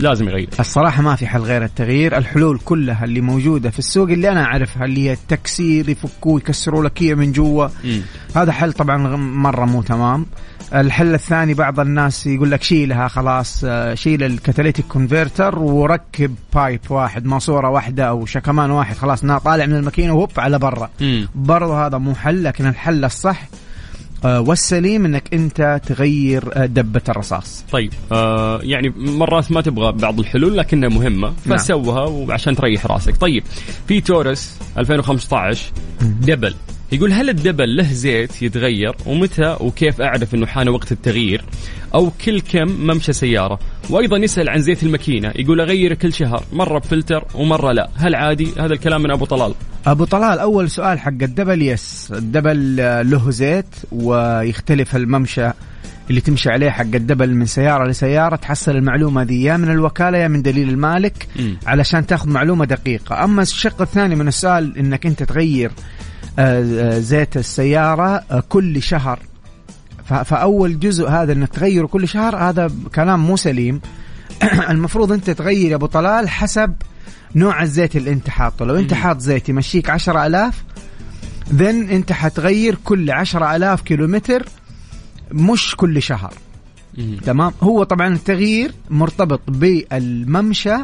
لازم يغير. الصراحة ما في حل غير التغيير. الحلول كلها اللي موجودة في السوق اللي أنا أعرفها اللي هي التكسير يفكوه يكسروا لك هي من جوا. هذا حل طبعا مرة مو تمام. الحل الثاني بعض الناس يقول لك شيلها خلاص آه، شيل ال catalytic converter وركب pipe واحد ماسورة واحدة أو شكمان واحد خلاص نا طالع من الماكينة وهوب على برا. مم. برضه هذا مو حل لكن الحل الصح والسليم إنك أنت تغير آه، دبة الرصاص. طيب آه يعني مرات ما تبغى بعض الحلول لكنها مهمة نعم. فسوها وعشان تريح راسك. طيب في Taurus 2015 double. يقول هل ال double له زيت يتغير ومتى وكيف أعرف إنه حان وقت التغيير؟ أو كل كم ممشى سيارة؟ وأيضا يسأل عن زيت الماكينة يقول أغير كل شهر مرة بفلتر ومرة لا. هل عادي؟ هذا الكلام من أبو طلال. أبو طلال أول سؤال حق ال double yes. ال double آه، له زيت ويختلف الممشى اللي تمشي عليه حق ال double من سيارة لسيارة. تحصل المعلومة دي يا من الوكالة يا من دليل المالك مم. علشان تاخذ معلومة دقيقة. أما الشق الثاني من السؤال إنك أنت تغير زيت السيارة آه، كل شهر فأول جزء هذا إنك تغيره كل شهر هذا كلام مو سليم <coughs> المفروض أنت تغير يا أبو طلال حسب نوع الزيت اللي أنت حاطه لو أنت. حاط زيت يمشيك 10000 ذن أنت حتغير كل 10000 كيلومتر مش كل شهر. تمام هو طبعا التغيير مرتبط بالممشى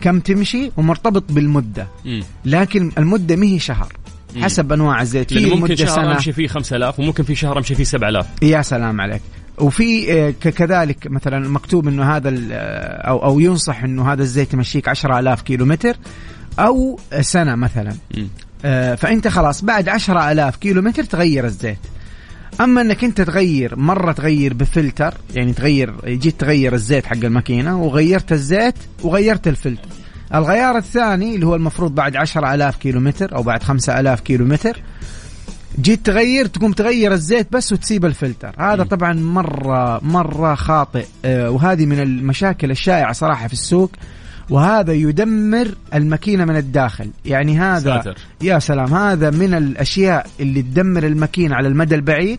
كم تمشي ومرتبط بالمدة مم. لكن المدة ما هي شهر. حسب أنواع الزيت في ممكن شهر سنة. أمشي فيه 5000 وممكن في شهر أمشي فيه 7000 يا سلام عليك. وفي آه، كذلك مثلا مكتوب إنه هذا آه، أو أو ينصح إنه هذا الزيت يمشيك 10000 كيلو متر أو سنة مثلا. مم. آه، فأنت خلاص بعد 10000 كيلو متر تغير الزيت. أما إنك أنت تغير مرة تغير بفلتر يعني تغير جيت تغير الزيت حق الماكينة وغيرت الزيت وغيرت الفلتر. الغيار الثاني اللي هو المفروض بعد 10000 كيلو متر أو بعد 5000 كيلو متر جيت تغير تقوم تغير الزيت بس وتسيب الفلتر. هذا. طبعا مرة مرة خاطئ. آه، وهذه من المشاكل الشائعة صراحة في السوق. وهذا يدمر الماكينة من الداخل. يعني هذا ساتر. يا سلام هذا من الأشياء اللي تدمر الماكينة على المدى البعيد.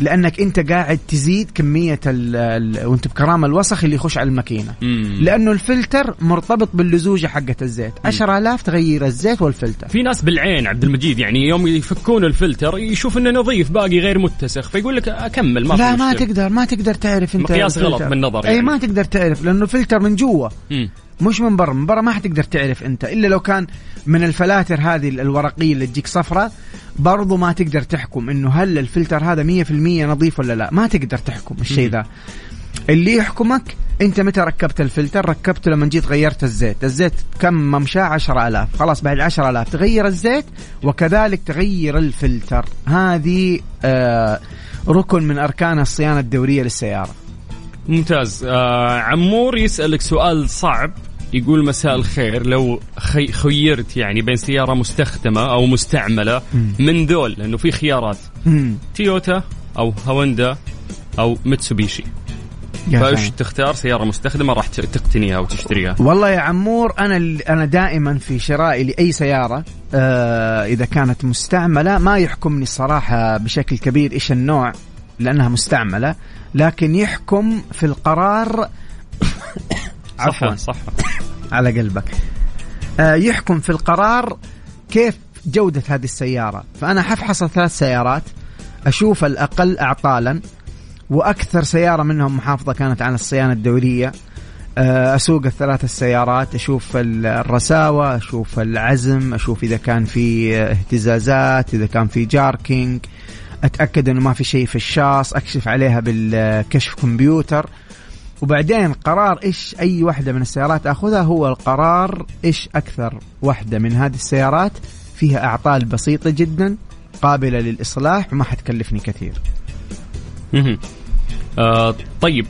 لأنك أنت قاعد تزيد كمية ال ال وأنت بكرامة الوسخ اللي يخش على الماكينة مم. لأنه الفلتر مرتبط باللزوجة حقة الزيت 10000 تغير الزيت والفلتر في ناس بالعين عبد المجيد يعني يوم يفكون الفلتر يشوف إنه نظيف باقي غير متسخ فيقول لك أكمل ما لا ما مشكلة. تقدر ما تقدر تعرف أنت مقياس غلط. بالنظر إي يعني. ما تقدر تعرف لأنه الفلتر من جوا. مش من برا من برا ما حتقدر تعرف أنت إلا لو كان من الفلاتر هذه الورقية اللي تجيك صفرة برضو ما تقدر تحكم إنه هل الفلتر هذا 100% نظيف ولا لا. ما تقدر تحكم الشيء. ذا. اللي يحكمك أنت متى ركبت الفلتر؟ ركبته لما جيت غيرت الزيت. الزيت كم ممشاه؟ 10000 خلاص بعد 10000 تغير الزيت وكذلك تغير الفلتر. هذه آه ركن من أركان الصيانة الدورية للسيارة. ممتاز. آه عمور يسألك سؤال صعب. يقول مساء الخير. لو خي خيرت يعني بين سيارة مستخدمة أو مستعملة من ذول لأنه في خيارات. تويوتا أو هوندا أو متسوبيشي فايش. تختار سيارة مستخدمة راح تقتنيها وتشتريها. والله يا عمور أنا ال- أنا دائما في شرائي لأي سيارة آه إذا كانت مستعملة ما يحكمني الصراحة بشكل كبير إيش النوع لأنها مستعملة لكن يحكم في القرار. <coughs> عفوا. صح صح على قلبك. آه يحكم في القرار كيف جودة هذه السيارة. فأنا حفحص ثلاث سيارات أشوف الأقل أعطالا وأكثر سيارة منهم محافظة كانت على الصيانة الدورية آه، أسوق الثلاث السيارات أشوف ال- الرساوة أشوف العزم أشوف إذا كان في اهتزازات إذا كان في جاركينج. أتأكد أنه ما في شيء في الشاص أكشف عليها بالكشف كمبيوتر. وبعدين قرار إيش أي واحدة من السيارات أخذها هو القرار إيش أكثر واحدة من هذه السيارات فيها أعطال بسيطة جدا قابلة للإصلاح وما حتكلفني كثير. مهم. آه طيب.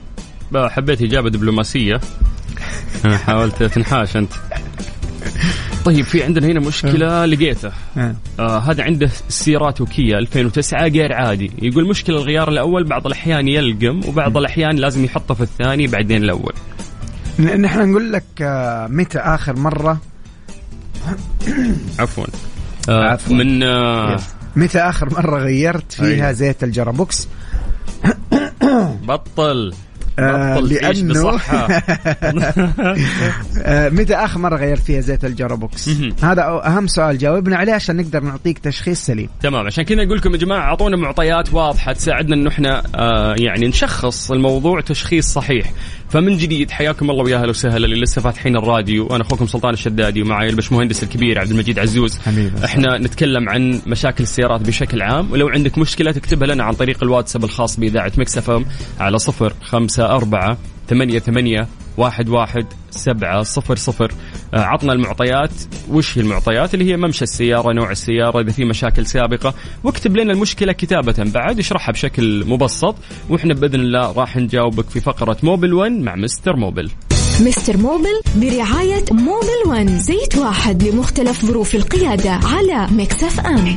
آه، حبيت إجابة دبلوماسية. <laughs> آه، حاولت تنحاش أنت. طيب في عندنا هنا مشكلة لقيته. آه. هذا عنده سيراتو كيا 2009 غير عادي. يقول مشكلة الغيار الأول بعض الأحيان يلقم وبعض الأحيان لازم يحطه في الثاني بعدين الأول. نحن نقول لك آه، متى آخر مرة؟ <coughs> عفوا. آه عفواً. من آه متى آخر مرة غيرت فيها أيوة. زيت الجرابوكس؟ <coughs> بطل. آه، بصحة. <laughs> آه، متى آخر مرة غيرت فيها زيت الجرابوكس مهم. هذا أهم سؤال جاوبنا عليه عشان نقدر نعطيك تشخيص سليم. تمام عشان كذا نقول لكم يا جماعة أعطونا معطيات واضحة تساعدنا إنه إحنا آه يعني نشخص الموضوع تشخيص صحيح. فمن جديد حياكم الله ويا أهلا وسهلا اللي لسه فاتحين الراديو. أنا أخوكم سلطان الشدادي ومعي البشمهندس الكبير عبد المجيد عزوز. حبيبي. إحنا نتكلم عن مشاكل السيارات بشكل عام ولو عندك مشكلة تكتبها لنا عن طريق الواتساب الخاص بإذاعة Mix FM على صفر خمسة أربعة ثمانية ثمانية واحد واحد سبعة صفر صفر. آه، عطنا المعطيات. وش هي المعطيات؟ اللي هي ممشى السيارة نوع السيارة إذا في مشاكل سابقة. واكتب لنا المشكلة كتابة بعد اشرحها بشكل مبسط. وإحنا بإذن الله راح نجاوبك في فقرة Mobil 1 مع Mister Mobil. Mister Mobil برعاية Mobil One زيت واحد لمختلف ظروف القيادة على Mix FM.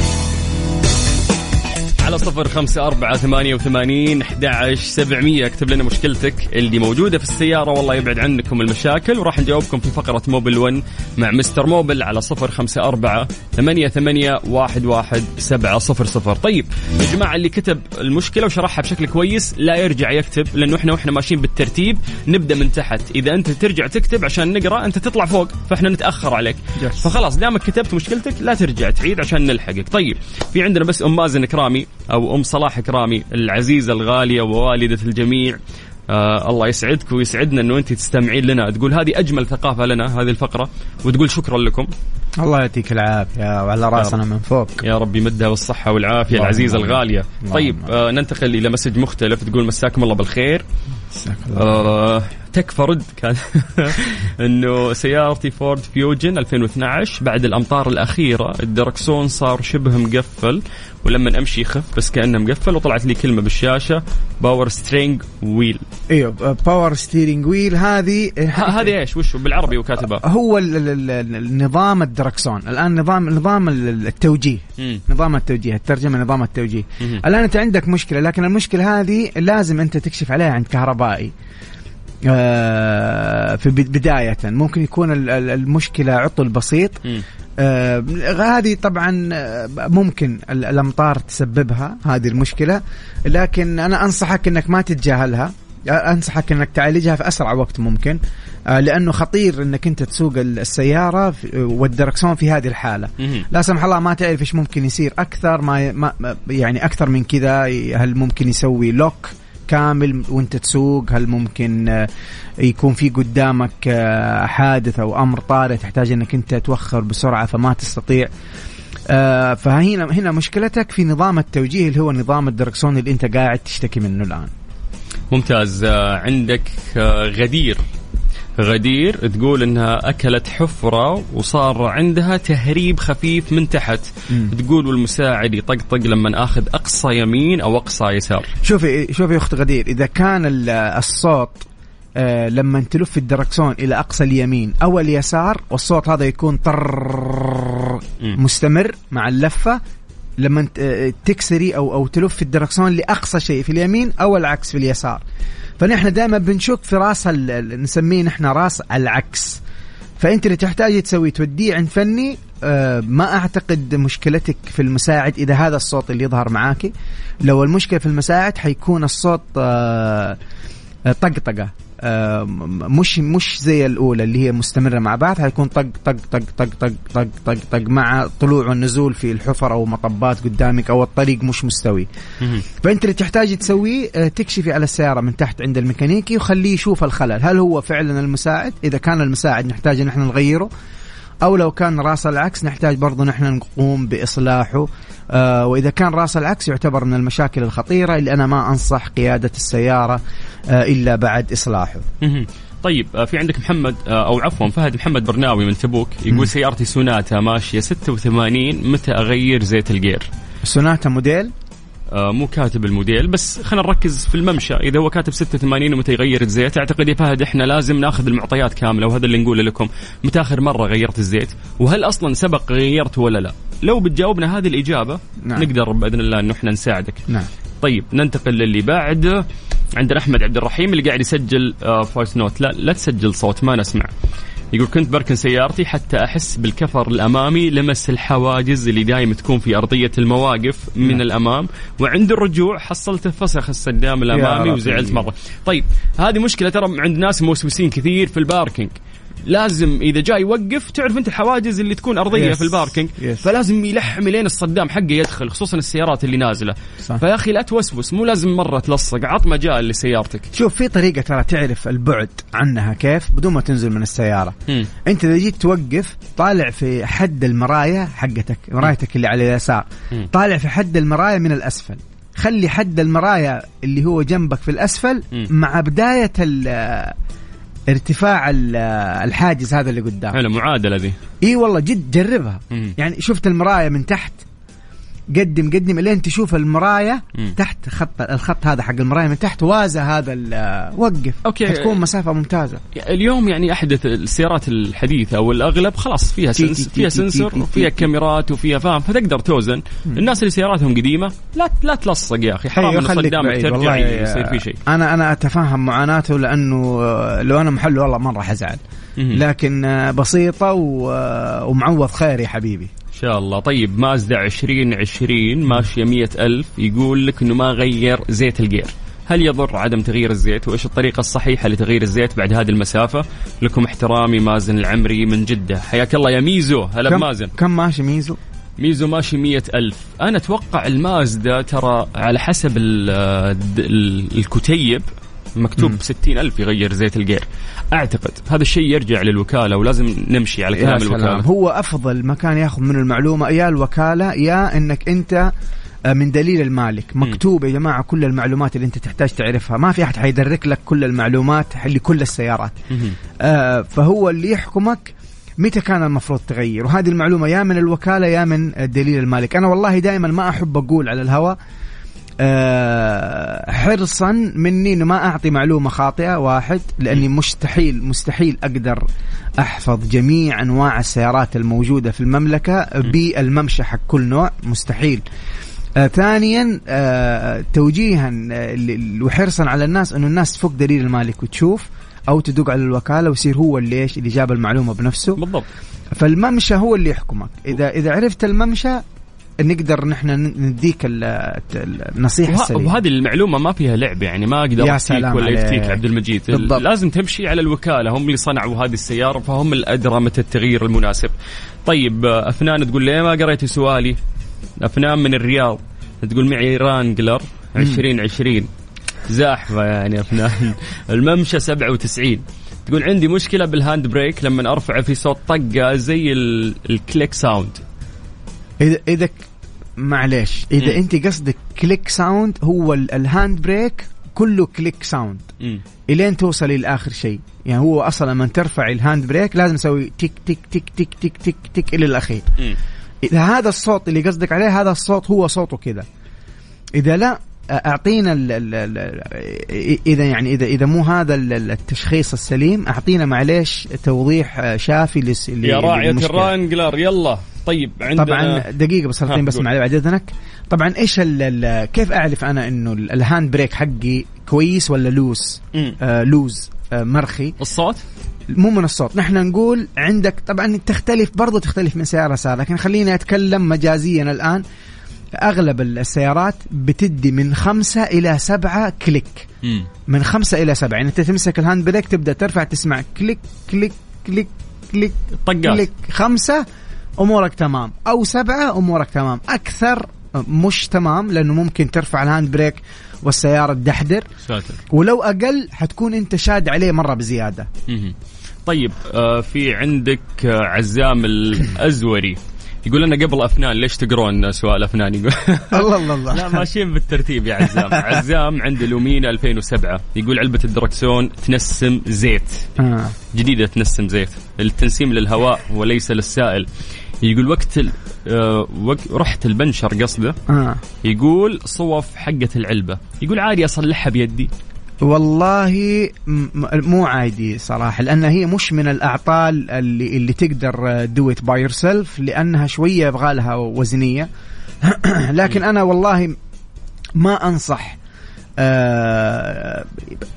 على صفر خمسة أربعة ثمانية وثمانين أحد سبعمية. اكتب لنا مشكلتك اللي موجودة في السيارة والله يبعد عنكم المشاكل. وراح نجاوبكم في فقرة Mobil 1 مع مستر موبل على صفر خمسة أربعة ثمانية ثمانية واحد واحد سبعة صفر صفر. طيب يا جماعة اللي كتب المشكلة وشرحها بشكل كويس لا يرجع يكتب لأنه إحنا وإحنا ماشيين بالترتيب نبدأ من تحت. إذا أنت ترجع تكتب عشان نقرأ أنت تطلع فوق فإحنا نتأخر عليك. Yes. فخلاص دامك كتبت مشكلتك لا ترجع تعيد عشان نلحقك. طيب في عندنا بس أم مازن كرامي أو أم صلاح كرامي العزيزة الغالية ووالدة الجميع. آه الله يسعدك ويسعدنا إنه أنت تستمعين لنا. تقول هذه أجمل ثقافة لنا هذه الفقرة. وتقول شكرا لكم. الله يعطيك العافية وعلى راسنا من فوق. يا رب يمدها بالصحه والعافية العزيزة. الغالية. اللهم طيب آه ننتقل إلى message مختلف. تقول مساكم الله بالخير. آه تكفى رد كان. <laughs> إنه سيارتي فورد فيوجن 2012 بعد الأمطار الأخيرة الدركسون صار شبه مقفل ولما أمشي يخف بس كأنه مقفل وطلعت لي كلمة بالشاشة power steering wheel أيوه power steering wheel هذه هذه إيش؟ وش بالعربي وكاتبها هو النظام الدركسون الآن نظام نظام ال- التوجيه. نظام التوجيه الترجمة نظام التوجيه. الآن أنت عندك مشكلة لكن المشكلة هذه لازم أنت تكشف عليها عند كهربائي. في بد- بداية. ممكن يكون ال- ال- المشكلة عطل بسيط. آه، هذه طبعا آه، ممكن ال- الأمطار تسببها هذه المشكلة. لكن أنا أنصحك إنك ما تتجاهلها. آه، أنصحك إنك تعالجها في أسرع وقت ممكن. آه، لأنه خطير إنك أنت تسوق ال- السيارة في- والدركسون في هذه الحالة. لا سمح الله ما تعرف إيش ممكن يصير أكثر ما- يعني أكثر من كذا هل ممكن يسوي لوك؟ كامل وانت تسوق؟ هل ممكن آه، يكون في قدامك آه، حادث أو أمر طارئ تحتاج إنك أنت توخر بسرعة فما تستطيع؟ آه، فهنا هنا مشكلتك في نظام التوجيه اللي هو نظام الدركسون اللي أنت قاعد تشتكي منه الآن. ممتاز. عندك غدير. غدير تقول إنها أكلت حفرة وصار عندها تهريب خفيف من تحت. تقول والمساعد يطقطق لما آخذ أقصى يمين أو أقصى يسار. شوفي شوفي أخت غدير إذا كان ال- الصوت آه لما تلف الدركسون إلى أقصى اليمين أو اليسار والصوت هذا يكون طر مم. مستمر مع اللفة لما آه، تكسري أو أو تلف الدركسون لأقصى شيء في اليمين أو العكس في اليسار. فنحن دائما بنشك في راس نسميه نحن راس العكس. فأنت اللي تحتاجي تسوي توديه عند فني آه، ما أعتقد مشكلتك في المساعد إذا هذا الصوت اللي يظهر معاكي. لو المشكلة في المساعد حيكون الصوت آه، طقطقة. مش مش زي الأولى اللي هي مستمرة مع بعض حيكون طق طق طق طق طق طق طق طق مع طلوع والنزول في الحفر أو مطبات قدامك أو الطريق مش مستوي. فأنت اللي تحتاجي تسويه آه، تكشفي على السيارة من تحت عند الميكانيكي وخليه يشوف الخلل. هل هو فعلا المساعد؟ إذا كان المساعد نحتاج إن إحنا نغيره أو لو كان راس العكس نحتاج برضو نحن نقوم بإصلاحه. آه وإذا كان راس العكس يعتبر من المشاكل الخطيرة اللي أنا ما أنصح قيادة السيارة آه إلا بعد إصلاحه. طيب آه، في عندك محمد أو عفوا فهد محمد برناوي من تبوك يقول سيارتي سوناتا ماشية 86 متى أغير زيت الجير؟ سوناتا موديل؟ مو كاتب الموديل بس خلينا نركز في الممشى. إذا هو كاتب 86 ومتى يغير الزيت أعتقد يا فهد إحنا لازم ناخذ المعطيات كاملة وهذا اللي نقوله لكم. متى آخر مرة غيرت الزيت؟ وهل أصلا سبق غيرته ولا لا؟ لو بتجاوبنا هذه الإجابة نعم. نقدر بإذن الله انه إحنا نساعدك. نعم. طيب ننتقل للي بعد. عندنا أحمد عبد الرحيم اللي قاعد يسجل voice note لا لا تسجل صوت ما نسمع. يقول كنت بركن سيارتي حتى أحس بالكفر الأمامي لمس الحواجز اللي دايم تكون في أرضية المواقف من نعم. الأمام وعند الرجوع حصلت فسخ الصدام الأمامي. وزعلت مرة طيب هذه مشكلة ترى عند ناس موسوسين كثير في ال parking لازم إذا جاي يوقف تعرف أنت الحواجز اللي تكون أرضية Yes. في ال parking Yes. فلازم يلحم لين الصدام حقه يدخل خصوصا السيارات اللي نازلة صح. فيا أخي لا توسوس مو لازم مرة تلصق عط مجال لسيارتك شوف في طريقة ترى تعرف البعد عنها كيف بدون ما تنزل من السيارة مم. أنت إذا جيت توقف طالع في حد المرايه حقتك مرايتك اللي على اليسار. طالع في حد المرايه من الأسفل خلي حد المرايه اللي هو جنبك في الأسفل مم. مع بداية ال- ارتفاع ال- الحاجز هذا اللي قدام حلو معادلة ذي إي والله جد جربها. مم. يعني شفت المرايه من تحت؟ قدم قدم إلين تشوف المرايه مم. تحت خط الخط هذا حق المرايه من تحت وازى هذا وقف okay. حتكون مسافة ممتازة اليوم يعني أحدث السيارات الحديثة أو الاغلب خلاص فيها تي- sens تي- فيها تي- sensor وفيها. كاميرات وفيها فاهم فتقدر توزن الناس اللي سياراتهم قديمة لا لا تلصق يا أخي حرام خليك صدامك بعيد. ترجع يصير في شيء أنا أنا أتفهم معاناته لأنه آه، لو أنا محله والله مره حزعل. لكن آه، بسيطة آه، ومعوض خير يا حبيبي شاء الله. طيب مازدا 2020 ماشية مية ألف يقول لك إنه ما غير زيت الجير. هل يضر عدم تغيير الزيت؟ وإيش الطريقة الصحيحة لتغيير الزيت بعد هذه المسافة؟ لكم احترامي مازن العمري من جدة، حياك الله يا ميزو، هلا كم بمازن. كم ماشي ميزو؟ ميزو ماشي مية ألف. أنا أتوقع المازدا ترى على حسب ال ال الكتيب مكتوب ستين ألف يغير زيت الجير. أعتقد هذا الشيء يرجع للوكالة ولازم نمشي على كلام سلام. الوكالة. هو أفضل مكان ياخذ منه المعلومة. يا الوكالة يا إنك أنت آه، من دليل المالك. مكتوب يا جماعة كل المعلومات اللي أنت تحتاج تعرفها. ما في أحد حيدرك لك كل المعلومات لكل السيارات. آه، فهو اللي يحكمك متى كان المفروض تغير. وهذه المعلومة يا من الوكالة يا من دليل المالك. أنا والله دائما ما أحب أقول على الهواء حرصا مني إنه ما أعطي معلومة خاطئة واحد لأني مستحيل مستحيل أقدر أحفظ جميع أنواع السيارات الموجودة في المملكة بالممشى حق كل نوع مستحيل. آه ثانيا آه توجيها آه، وحرصا على الناس إنه الناس تفك دليل المالك وتشوف أو تدق على الوكالة ويصير هو اللي إيش اللي جاب المعلومة بنفسه. بالضبط. فالممشى هو اللي يحكمك. إذا إذا عرفت الممشى نقدر نحن نديك ال- ال- النصيحه السليمه وهذه المعلومة ما فيها لعب يعني ما أقدر يا سلام ولا يفتيك. عبد المجيد. بالضبط. لازم تمشي على الوكالة هم اللي صنعوا هذه السيارة فهم الأدرى متى التغيير المناسب. طيب آه، أفنان تقول ليه ما قريتي سؤالي؟ أفنان من الرياض تقول معي رانجلر 2020 زاحفة يعني أفنان. <laughs> الممشى 97 تقول عندي مشكلة بال hand brake لما أرفعه في صوت طقة زي ال- ال click sound. اذا إذا معليش إذا مم. أنت قصدك click sound هو ال- ال hand brake كله click sound. إلين توصل لاخر شيء يعني هو أصلا لما ترفع ال hand brake لازم تسوي تك تك تك تك تك تك تك إلى الأخير مم. إذا هذا الصوت اللي قصدك عليه هذا الصوت هو صوته كذا إذا لا أعطينا ال ال ال إذا يعني اذا إذا مو هذا ال- ال- التشخيص السليم أعطينا معليش توضيح شافي لس- ل- يا راعية للمشكلة. الرانجلر يلا. طيب عندنا طبعا دقيقة بس خليني بس. معلي بعد اذنك طبعا إيش ال كيف أعرف أنا إنه ال- ال hand brake حقي كويس ولا loose مم. آه loose آه مرخي. الصوت؟ مو من الصوت. نحن نقول عندك طبعا تختلف برضو تختلف من سيارة لسيارة لكن خليني أتكلم مجازيا الآن. أغلب السيارات بتدي من خمسة إلى سبعة click. مم. من خمسة إلى سبعة. يعني أنت تمسك ال hand brake تبدأ ترفع تسمع click click click click طقات click. خمسة أمورك تمام. أو سبعة أمورك تمام. أكثر مش تمام لأنه ممكن ترفع ال hand brake والسيارة تدحدر. ساتر. ولو أقل حتكون أنت شاد عليه مرة بزيادة. مهم. طيب آه في عندك آه عزام الأزوري. يقول لنا قبل أفنان ليش تقرون سؤال أفنان يقول <laughs> الله الله الله. لا ماشيين بالترتيب يا عزام. <laughs> عزام عند لومينا 2007 يقول علبة الدركسون تنسم زيت. آه. جديدة تنسم زيت. التنسيم للهواء وليس للسائل. يقول وقت ال... آه وقت رحت البنشر قصده. آه. يقول صوف حقة العلبة. يقول عادي أصلحها بيدي. والله م- م- مو عادي صراحة لأن هي مش من الأعطال اللي, اللي تقدر do it by yourself لأنها شوية يبغى لها وزنية. <clears throat> لكن أنا والله ما أنصح آه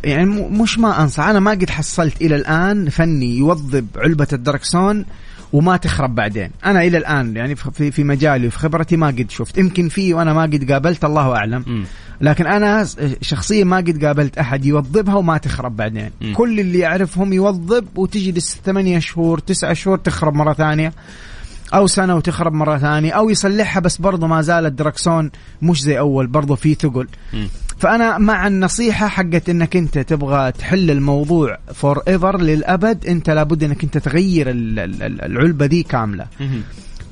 يعني مش ما أنصح أنا ما قد حصلت إلى الآن فني يوظب علبة الدركسون وما تخرب بعدين. أنا إلى الآن يعني في في مجالي وفي خبرتي ما قد شفت يمكن في وأنا ما قد قابلت الله أعلم. مم. لكن أنا شخصيا ما قد قابلت أحد يوظبها وما تخرب بعدين مم. كل اللي يعرفهم يوظب وتجلس ثمانية شهور تسعة شهور تخرب مرة ثانية أو سنة وتخرب مرة ثانية أو يصلحها بس برضه ما زال الدركسون مش زي أول برضه في ثقل. فأنا مع النصيحة حقت إنك أنت تبغى تحل الموضوع forever للأبد أنت لابد إنك أنت تغير ال- ال- ال- العلبة دي كاملة مهم.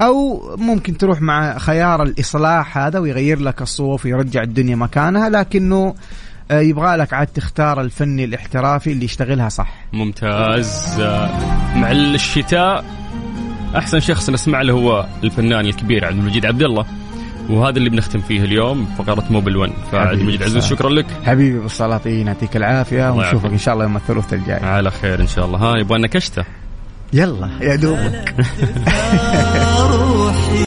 أو ممكن تروح مع خيار الإصلاح هذا ويغير لك الصوف ويرجع الدنيا مكانها لكنه آه، يبغى لك عاد تختار الفني الاحترافي اللي يشتغلها صح. ممتاز. آه، مع الشتاء أحسن شخص نسمع له هو الفنان الكبير عبد المجيد عبد الله وهذا اللي بنختم فيه اليوم فقرة موبل 1 فعبد المجيد عزوز. شكرا لك. حبيبي بالسلاطين يعطيك العافية ونشوفك. إن شاء الله يوم الثلاثاء الجاي. على خير إن شاء الله. ها يبغى لنا كشتة؟ يلا يا دوبك.